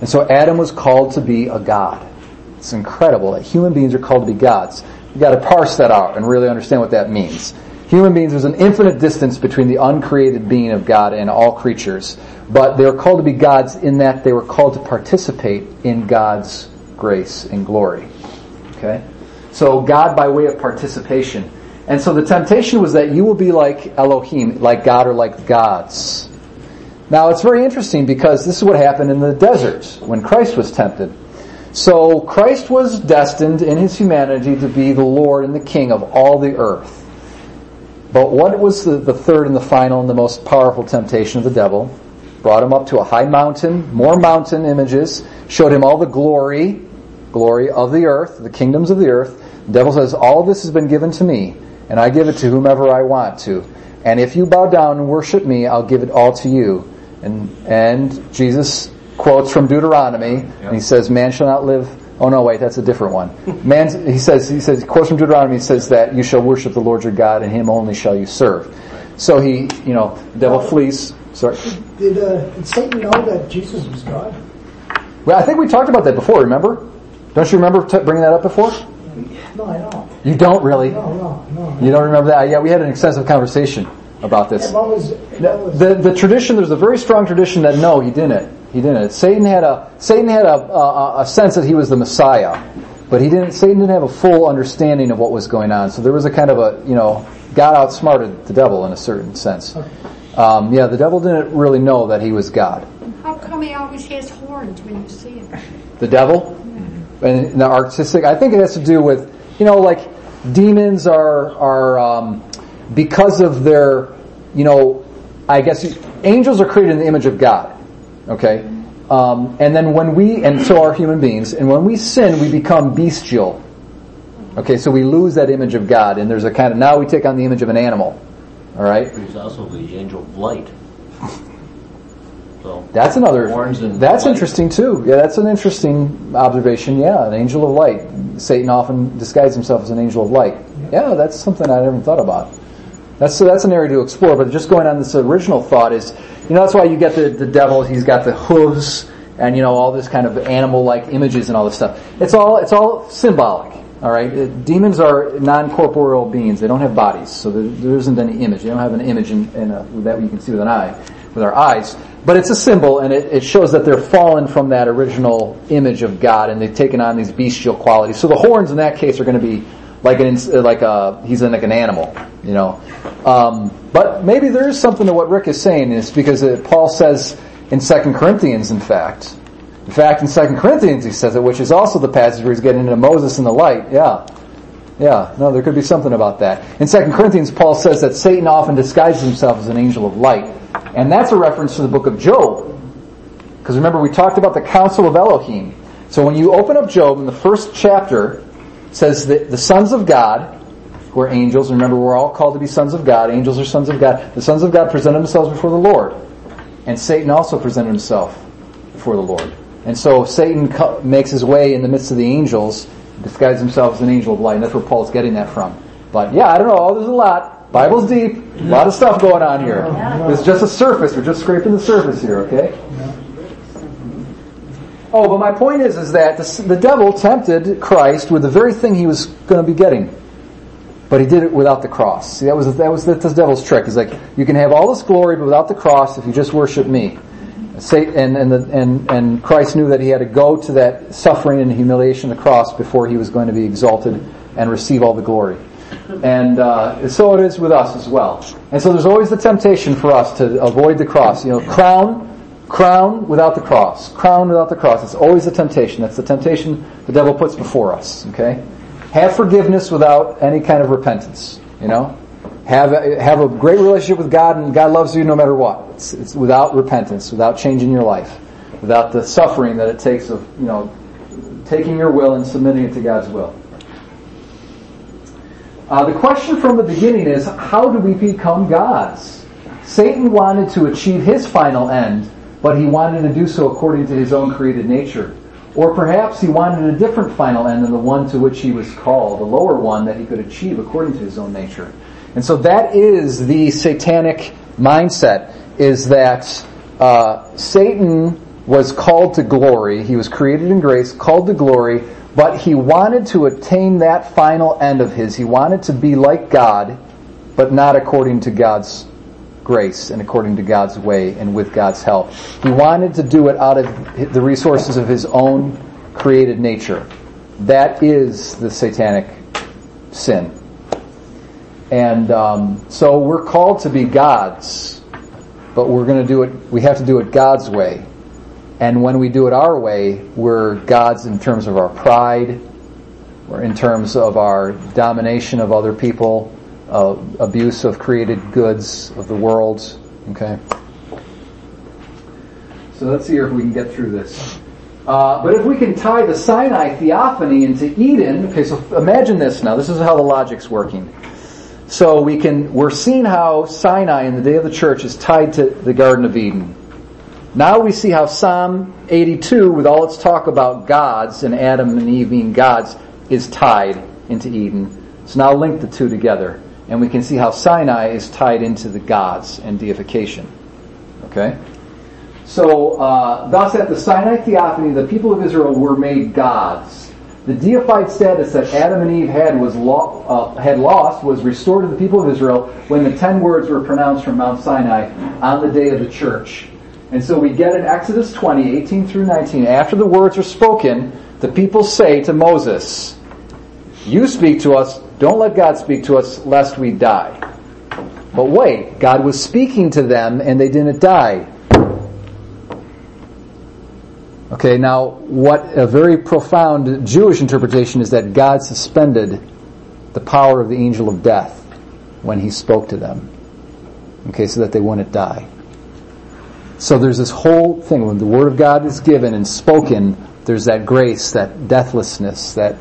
And so Adam was called to be a God. It's incredible that human beings are called to be gods. You've got to parse that out and really understand what that means. Human beings, there's an infinite distance between the uncreated being of God and all creatures. But they were called to be gods in that they were called to participate in God's grace and glory. Okay? So God by way of participation. And so the temptation was that you will be like Elohim, like God or like the gods. Now it's very interesting because this is what happened in the desert when Christ was tempted. So Christ was destined in his humanity to be the Lord and the King of all the earth. But what was the, the third and the final and the most powerful temptation of the devil? Brought him up to a high mountain, more mountain images, showed him all the glory, glory of the earth, the kingdoms of the earth. The devil says, all this has been given to me, and I give it to whomever I want to. And if you bow down and worship me, I'll give it all to you. And, and Jesus quotes from Deuteronomy, and he says, man shall not live Oh no, wait, that's a different one. Man, he says, he says, quotes from Deuteronomy he says that you shall worship the Lord your God, and Him only shall you serve. So he, you know, the devil flees. Sorry. Did, uh, did Satan know that Jesus was God? Well, I think we talked about that before. Remember? Don't you remember t- bringing that up before? No, I don't. You don't really. No, no, no. You don't remember that? Yeah, we had an extensive conversation about this. What was, was, The, the tradition, there's a very strong tradition that no, he didn't. He didn't. Satan had a Satan had a, a, a sense that he was the Messiah, but he didn't. Satan didn't have a full understanding of what was going on. So there was a kind of a you know God outsmarted the devil in a certain sense. Um, yeah, the devil didn't really know that he was God. How come he always has horns when you see him? The devil and the artistic. I think it has to do with you know like demons are are um, because of their you know I guess angels are created in the image of God. Okay? Um, and then when we, and so are human beings, and when we sin, we become bestial. Okay, so we lose that image of God, and there's a kind of, now we take on the image of an animal. Alright? He's also the angel of light. So That's another, Horns and that's light. interesting too. Yeah, that's an interesting observation. Yeah, an angel of light. Satan often disguises himself as an angel of light. Yeah, that's something I never thought about. That's so that's an area to explore. But just going on this original thought is, you know, that's why you get the, the devil. He's got the hooves and you know all this kind of animal-like images and all this stuff. It's all it's all symbolic. All right, Uh, demons are non-corporeal beings. They don't have bodies, so there, there isn't any image. They don't have an image in, in a, that we can see with an eye, with our eyes. But it's a symbol, and it, it shows that they're fallen from that original image of God, and they've taken on these bestial qualities. So the horns, in that case, are going to be like an like a he's like an animal, you know. Um, but maybe there is something to what Rick is saying is because uh, Paul says in Second Corinthians, in fact, in fact, in Second Corinthians he says it, which is also the passage where he's getting into Moses and the light. Yeah, yeah. No, there could be something about that. In Second Corinthians, Paul says that Satan often disguises himself as an angel of light, and that's a reference to the book of Job. Because remember, we talked about the council of Elohim. So when you open up Job in the first chapter, says that the sons of God, who are angels, remember we're all called to be sons of God, angels are sons of God, the sons of God presented themselves before the Lord. And Satan also presented himself before the Lord. And so Satan makes his way in the midst of the angels, disguises himself as an angel of light, and that's where Paul's getting that from. But yeah, I don't know, there's a lot. Bible's deep, a lot of stuff going on here. It's just a surface, we're just scraping the surface here, okay? Oh, but my point is, is that the, the devil tempted Christ with the very thing he was going to be getting, but he did it without the cross. See, that was that was the, the devil's trick. He's like, you can have all this glory, but without the cross, if you just worship me. And and, the, and and Christ knew that he had to go to that suffering and humiliation of the cross before he was going to be exalted and receive all the glory. And uh, so it is with us as well. And so there's always the temptation for us to avoid the cross. You know, crown crown without the cross. Crown without the cross. It's always a temptation. That's the temptation the devil puts before us. Okay? Have forgiveness without any kind of repentance. You know? Have a, have a great relationship with God and God loves you no matter what. It's, it's without repentance, without changing your life, without the suffering that it takes of, you know, taking your will and submitting it to God's will. Uh, the question from the beginning is, how do we become gods? Satan wanted to achieve his final end, but he wanted to do so according to his own created nature. Or perhaps he wanted a different final end than the one to which he was called, a lower one that he could achieve according to his own nature. And so that is the satanic mindset, is that uh, Satan was called to glory. He was created in grace, called to glory, but he wanted to attain that final end of his. He wanted to be like God, but not according to God's grace and according to God's way and with God's help. He wanted to do it out of the resources of his own created nature. That is the satanic sin. And um, so we're called to be gods, but we're going to do it, we have to do it God's way. And when we do it our way, we're gods in terms of our pride, or in terms of our domination of other people, uh, abuse of created goods of the world. Okay. So let's see if we can get through this. Uh, but if we can tie the Sinai theophany into Eden, okay, so imagine this now. This is how the logic's working. So we can, we're seeing how Sinai in the day of the church is tied to the Garden of Eden. Now we see how Psalm 82, with all its talk about gods and Adam and Eve being gods, is tied into Eden. So now link the two together. And we can see how Sinai is tied into the gods and deification. Okay? So, uh, thus at the Sinai theophany, the people of Israel were made gods. The deified status that Adam and Eve had was lo- uh, had lost was restored to the people of Israel when the ten words were pronounced from Mount Sinai on the day of the church. And so we get in Exodus 20, 18 through 19, after the words are spoken, the people say to Moses, You speak to us, don't let God speak to us, lest we die. But wait, God was speaking to them and they didn't die. Okay, now what a very profound Jewish interpretation is that God suspended the power of the angel of death when he spoke to them. Okay, so that they wouldn't die. So there's this whole thing when the word of God is given and spoken, there's that grace, that deathlessness, that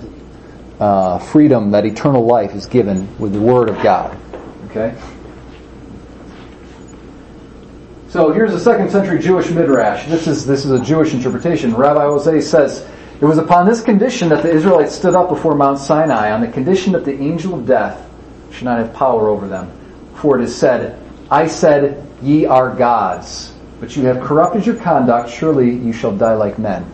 uh, freedom, that eternal life is given with the word of God. Okay? So here's a second century Jewish midrash. This is this is a Jewish interpretation. Rabbi Jose says it was upon this condition that the Israelites stood up before Mount Sinai, on the condition that the angel of death should not have power over them. For it is said, "I said, ye are gods, but you have corrupted your conduct. Surely you shall die like men."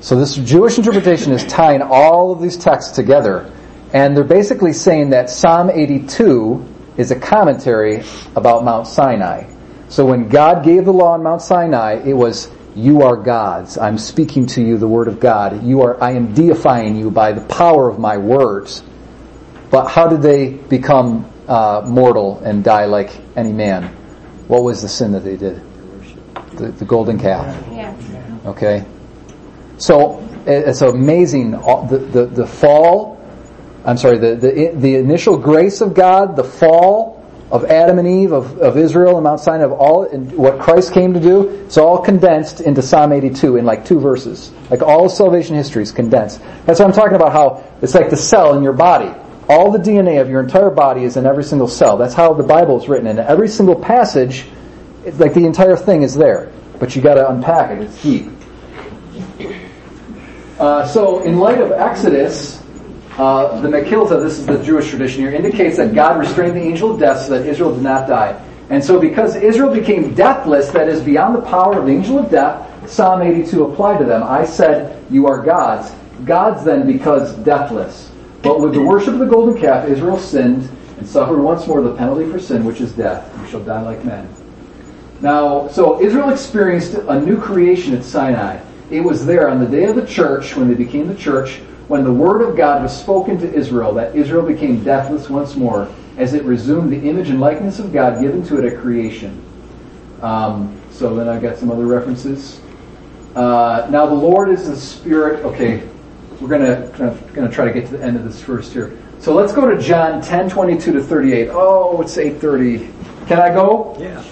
So this Jewish interpretation is tying all of these texts together, and they're basically saying that Psalm 82 is a commentary about Mount Sinai. So when God gave the law on Mount Sinai, it was, you are gods. I'm speaking to you the word of God. You are, I am deifying you by the power of my words. But how did they become uh, mortal and die like any man? What was the sin that they did? The, the golden calf. Yeah. Okay. So it's amazing. The, the, the fall, I'm sorry, the, the, the initial grace of God, the fall, of Adam and Eve, of, of Israel and Mount Sinai, of all and what Christ came to do, it's all condensed into Psalm 82 in like two verses. Like all salvation history is condensed. That's what I'm talking about how it's like the cell in your body. All the DNA of your entire body is in every single cell. That's how the Bible is written. And every single passage, like the entire thing is there. But you gotta unpack it. It's deep. Uh, so in light of Exodus, uh, the Mechilta, this is the Jewish tradition here, indicates that God restrained the angel of death so that Israel did not die. And so because Israel became deathless, that is beyond the power of the angel of death, Psalm 82 applied to them. I said, you are gods. Gods then because deathless. But with the worship of the golden calf, Israel sinned and suffered once more the penalty for sin, which is death. You shall die like men. Now, so Israel experienced a new creation at Sinai. It was there on the day of the church, when they became the church, when the word of God was spoken to Israel, that Israel became deathless once more, as it resumed the image and likeness of God given to it at creation. Um, So then I've got some other references. Uh, now the Lord is the Spirit. Okay, we're gonna gonna, try to get to the end of this first here. So let's go to John 10, 22 to 38. Oh, it's 8.30. Can I go? Yeah.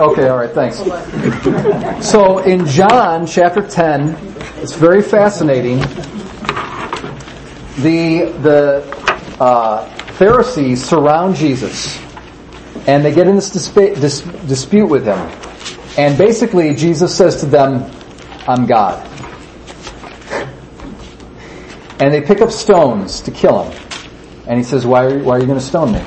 Okay, all right, thanks. So in John chapter 10, it's very fascinating. The, the uh, Pharisees surround Jesus and they get in this disp- dis- dispute with him. And basically, Jesus says to them, I'm God. And they pick up stones to kill him. And he says, why are, why are you going to stone me?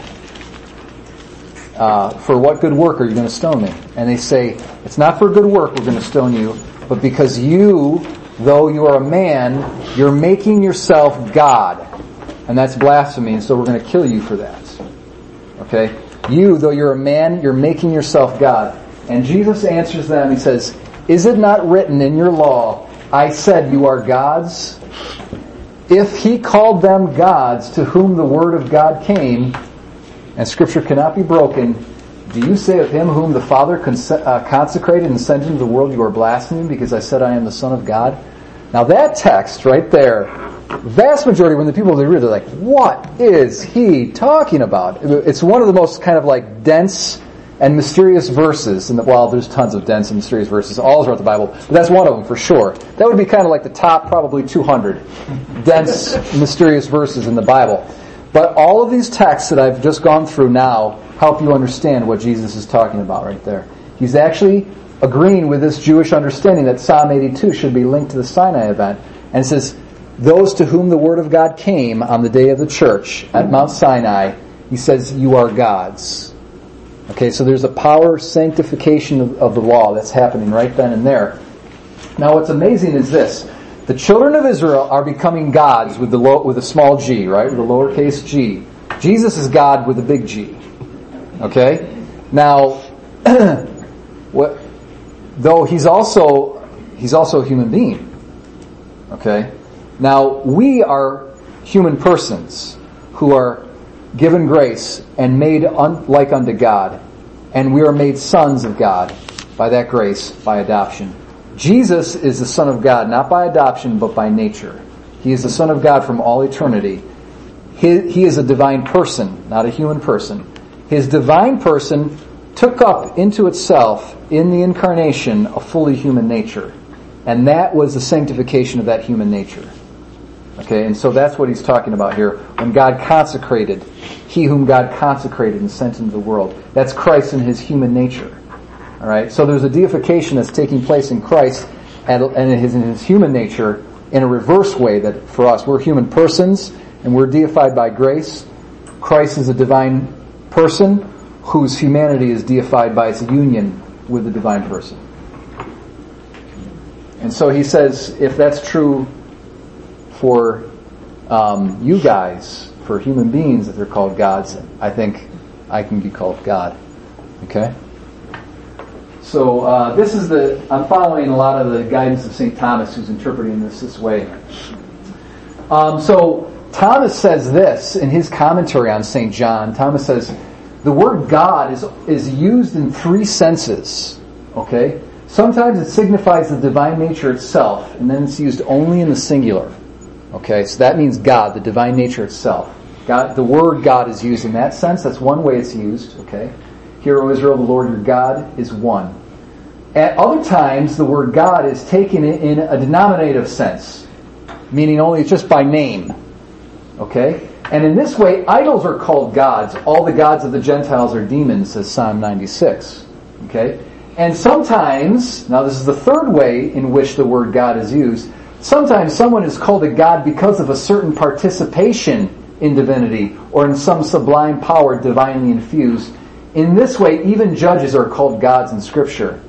Uh, for what good work are you going to stone me? And they say, it's not for good work we're going to stone you, but because you, though you are a man, you're making yourself God. And that's blasphemy, and so we're going to kill you for that. Okay? You, though you're a man, you're making yourself God. And Jesus answers them, he says, Is it not written in your law, I said you are gods? If he called them gods to whom the word of God came, and scripture cannot be broken, do you say of him whom the Father uh, consecrated and sent into the world, you are blaspheming because I said I am the Son of God? Now that text right there, vast majority when the people they read, they're like, what is he talking about? It's one of the most kind of like dense and mysterious verses. And well, there's tons of dense and mysterious verses all throughout the Bible, but that's one of them for sure. That would be kind of like the top probably 200 dense, mysterious verses in the Bible. But all of these texts that I've just gone through now help you understand what Jesus is talking about right there. He's actually agreeing with this Jewish understanding that Psalm 82 should be linked to the Sinai event. And it says, those to whom the word of God came on the day of the church at Mount Sinai, he says, you are gods. Okay, so there's a power sanctification of, of the law that's happening right then and there. Now what's amazing is this. The children of Israel are becoming gods with the low, with a small g, right? With a lowercase g. Jesus is God with a big G. Okay? Now, what, though he's also, he's also a human being. Okay? Now, we are human persons who are given grace and made un- like unto God, and we are made sons of God by that grace, by adoption. Jesus is the Son of God, not by adoption, but by nature. He is the Son of God from all eternity. He, he is a divine person, not a human person. His divine person took up into itself in the incarnation a fully human nature. And that was the sanctification of that human nature. Okay, and so that's what he's talking about here. When God consecrated, he whom God consecrated and sent into the world. That's Christ in his human nature. Alright, so there's a deification that's taking place in Christ and, in, his, in his human nature in a reverse way that for us, we're human persons and we're deified by grace. Christ is a divine person whose humanity is deified by its union with the divine person. And so he says, if that's true for um, you guys, for human beings that they're called gods, I think I can be called God. Okay? So uh, this is the, I'm following a lot of the guidance of St. Thomas who's interpreting this this way. Um, so Thomas says this in his commentary on St. John. Thomas says, the word God is, is used in three senses. Okay? Sometimes it signifies the divine nature itself, and then it's used only in the singular. Okay, so that means God, the divine nature itself. God, the word God is used in that sense. That's one way it's used. Okay, Hear, O Israel, the Lord your God is one. At other times, the word God is taken in a denominative sense, meaning only it's just by name. Okay? And in this way, idols are called gods. All the gods of the Gentiles are demons, says Psalm 96. Okay? And sometimes, now this is the third way in which the word God is used, sometimes someone is called a God because of a certain participation in divinity or in some sublime power divinely infused. In this way, even judges are called gods in scripture.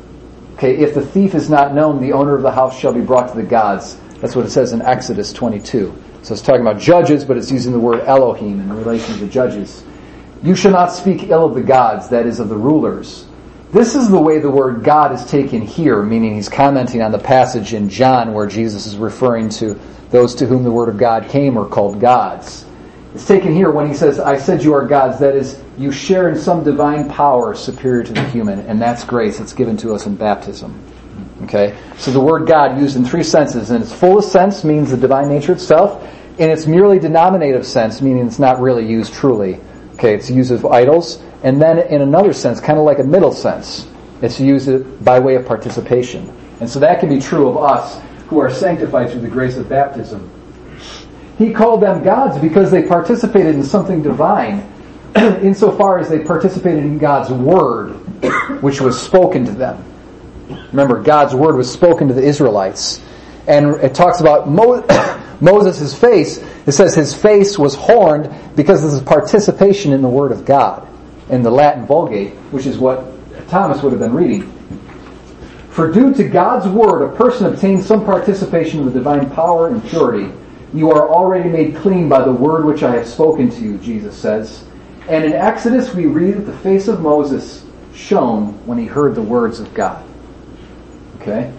Okay, if the thief is not known, the owner of the house shall be brought to the gods. That's what it says in Exodus 22. So it's talking about judges, but it's using the word Elohim in relation to judges. You shall not speak ill of the gods, that is of the rulers. This is the way the word God is taken here, meaning he's commenting on the passage in John where Jesus is referring to those to whom the word of God came are called gods. Is taken here when he says, I said you are gods. That is, you share in some divine power superior to the human, and that's grace. It's given to us in baptism. Okay? So the word God used in three senses. In its fullest sense means the divine nature itself. In its merely denominative sense, meaning it's not really used truly. Okay, it's used of idols. And then in another sense, kind of like a middle sense, it's used by way of participation. And so that can be true of us who are sanctified through the grace of baptism. He called them gods because they participated in something divine, insofar as they participated in God's word, which was spoken to them. Remember, God's word was spoken to the Israelites. And it talks about Mo- Moses' face. It says his face was horned because of his participation in the word of God in the Latin Vulgate, which is what Thomas would have been reading. For due to God's word, a person obtains some participation in the divine power and purity. You are already made clean by the word which I have spoken to you, Jesus says. And in Exodus we read that the face of Moses shone when he heard the words of God. Okay?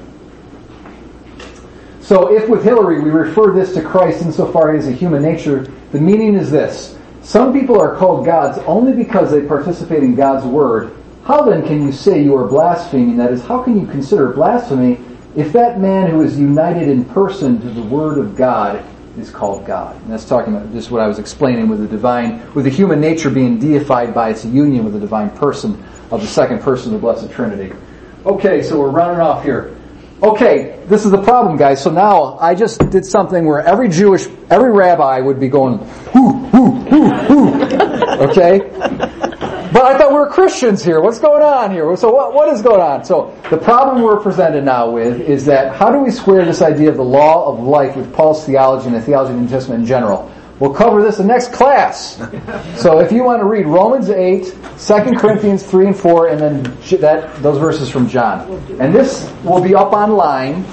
So if with Hilary we refer this to Christ insofar as a human nature, the meaning is this. Some people are called gods only because they participate in God's word. How then can you say you are blaspheming? That is, how can you consider blasphemy if that man who is united in person to the word of God is called God? And that's talking about just what I was explaining with the divine, with the human nature being deified by its union with the divine person of the second person of the Blessed Trinity. Okay, so we're running off here. Okay, this is the problem, guys. So now I just did something where every Jewish, every rabbi would be going, whoo, whoo, whoo, whoo. Okay? But I thought we were Christians here. What's going on here? So what, what is going on? So the problem we're presented now with is that how do we square this idea of the law of life with Paul's theology and the theology of the New Testament in general? We'll cover this in next class. So if you want to read Romans 8, 2 Corinthians 3 and 4, and then that, those verses from John. And this will be up online,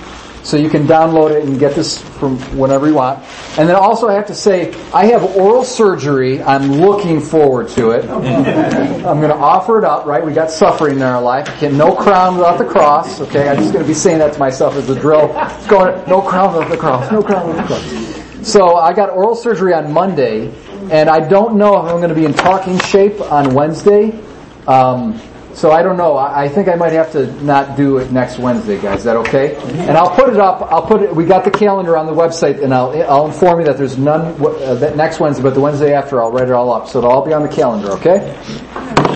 so you can download it and get this from whenever you want. And then also I have to say, I have oral surgery. I'm looking forward to it. I'm going to offer it up, right? We got suffering in our life. Can no crown without the cross. Okay, I'm just going to be saying that to myself as a drill. It's going, no crown without the cross. No crown without the cross. So I got oral surgery on Monday, and I don't know if I'm going to be in talking shape on Wednesday. Um, so I don't know. I, I think I might have to not do it next Wednesday, guys. Is that okay? And I'll put it up. I'll put it. We got the calendar on the website, and I'll I'll inform you that there's none uh, that next Wednesday, but the Wednesday after, I'll write it all up. So it'll all be on the calendar. Okay?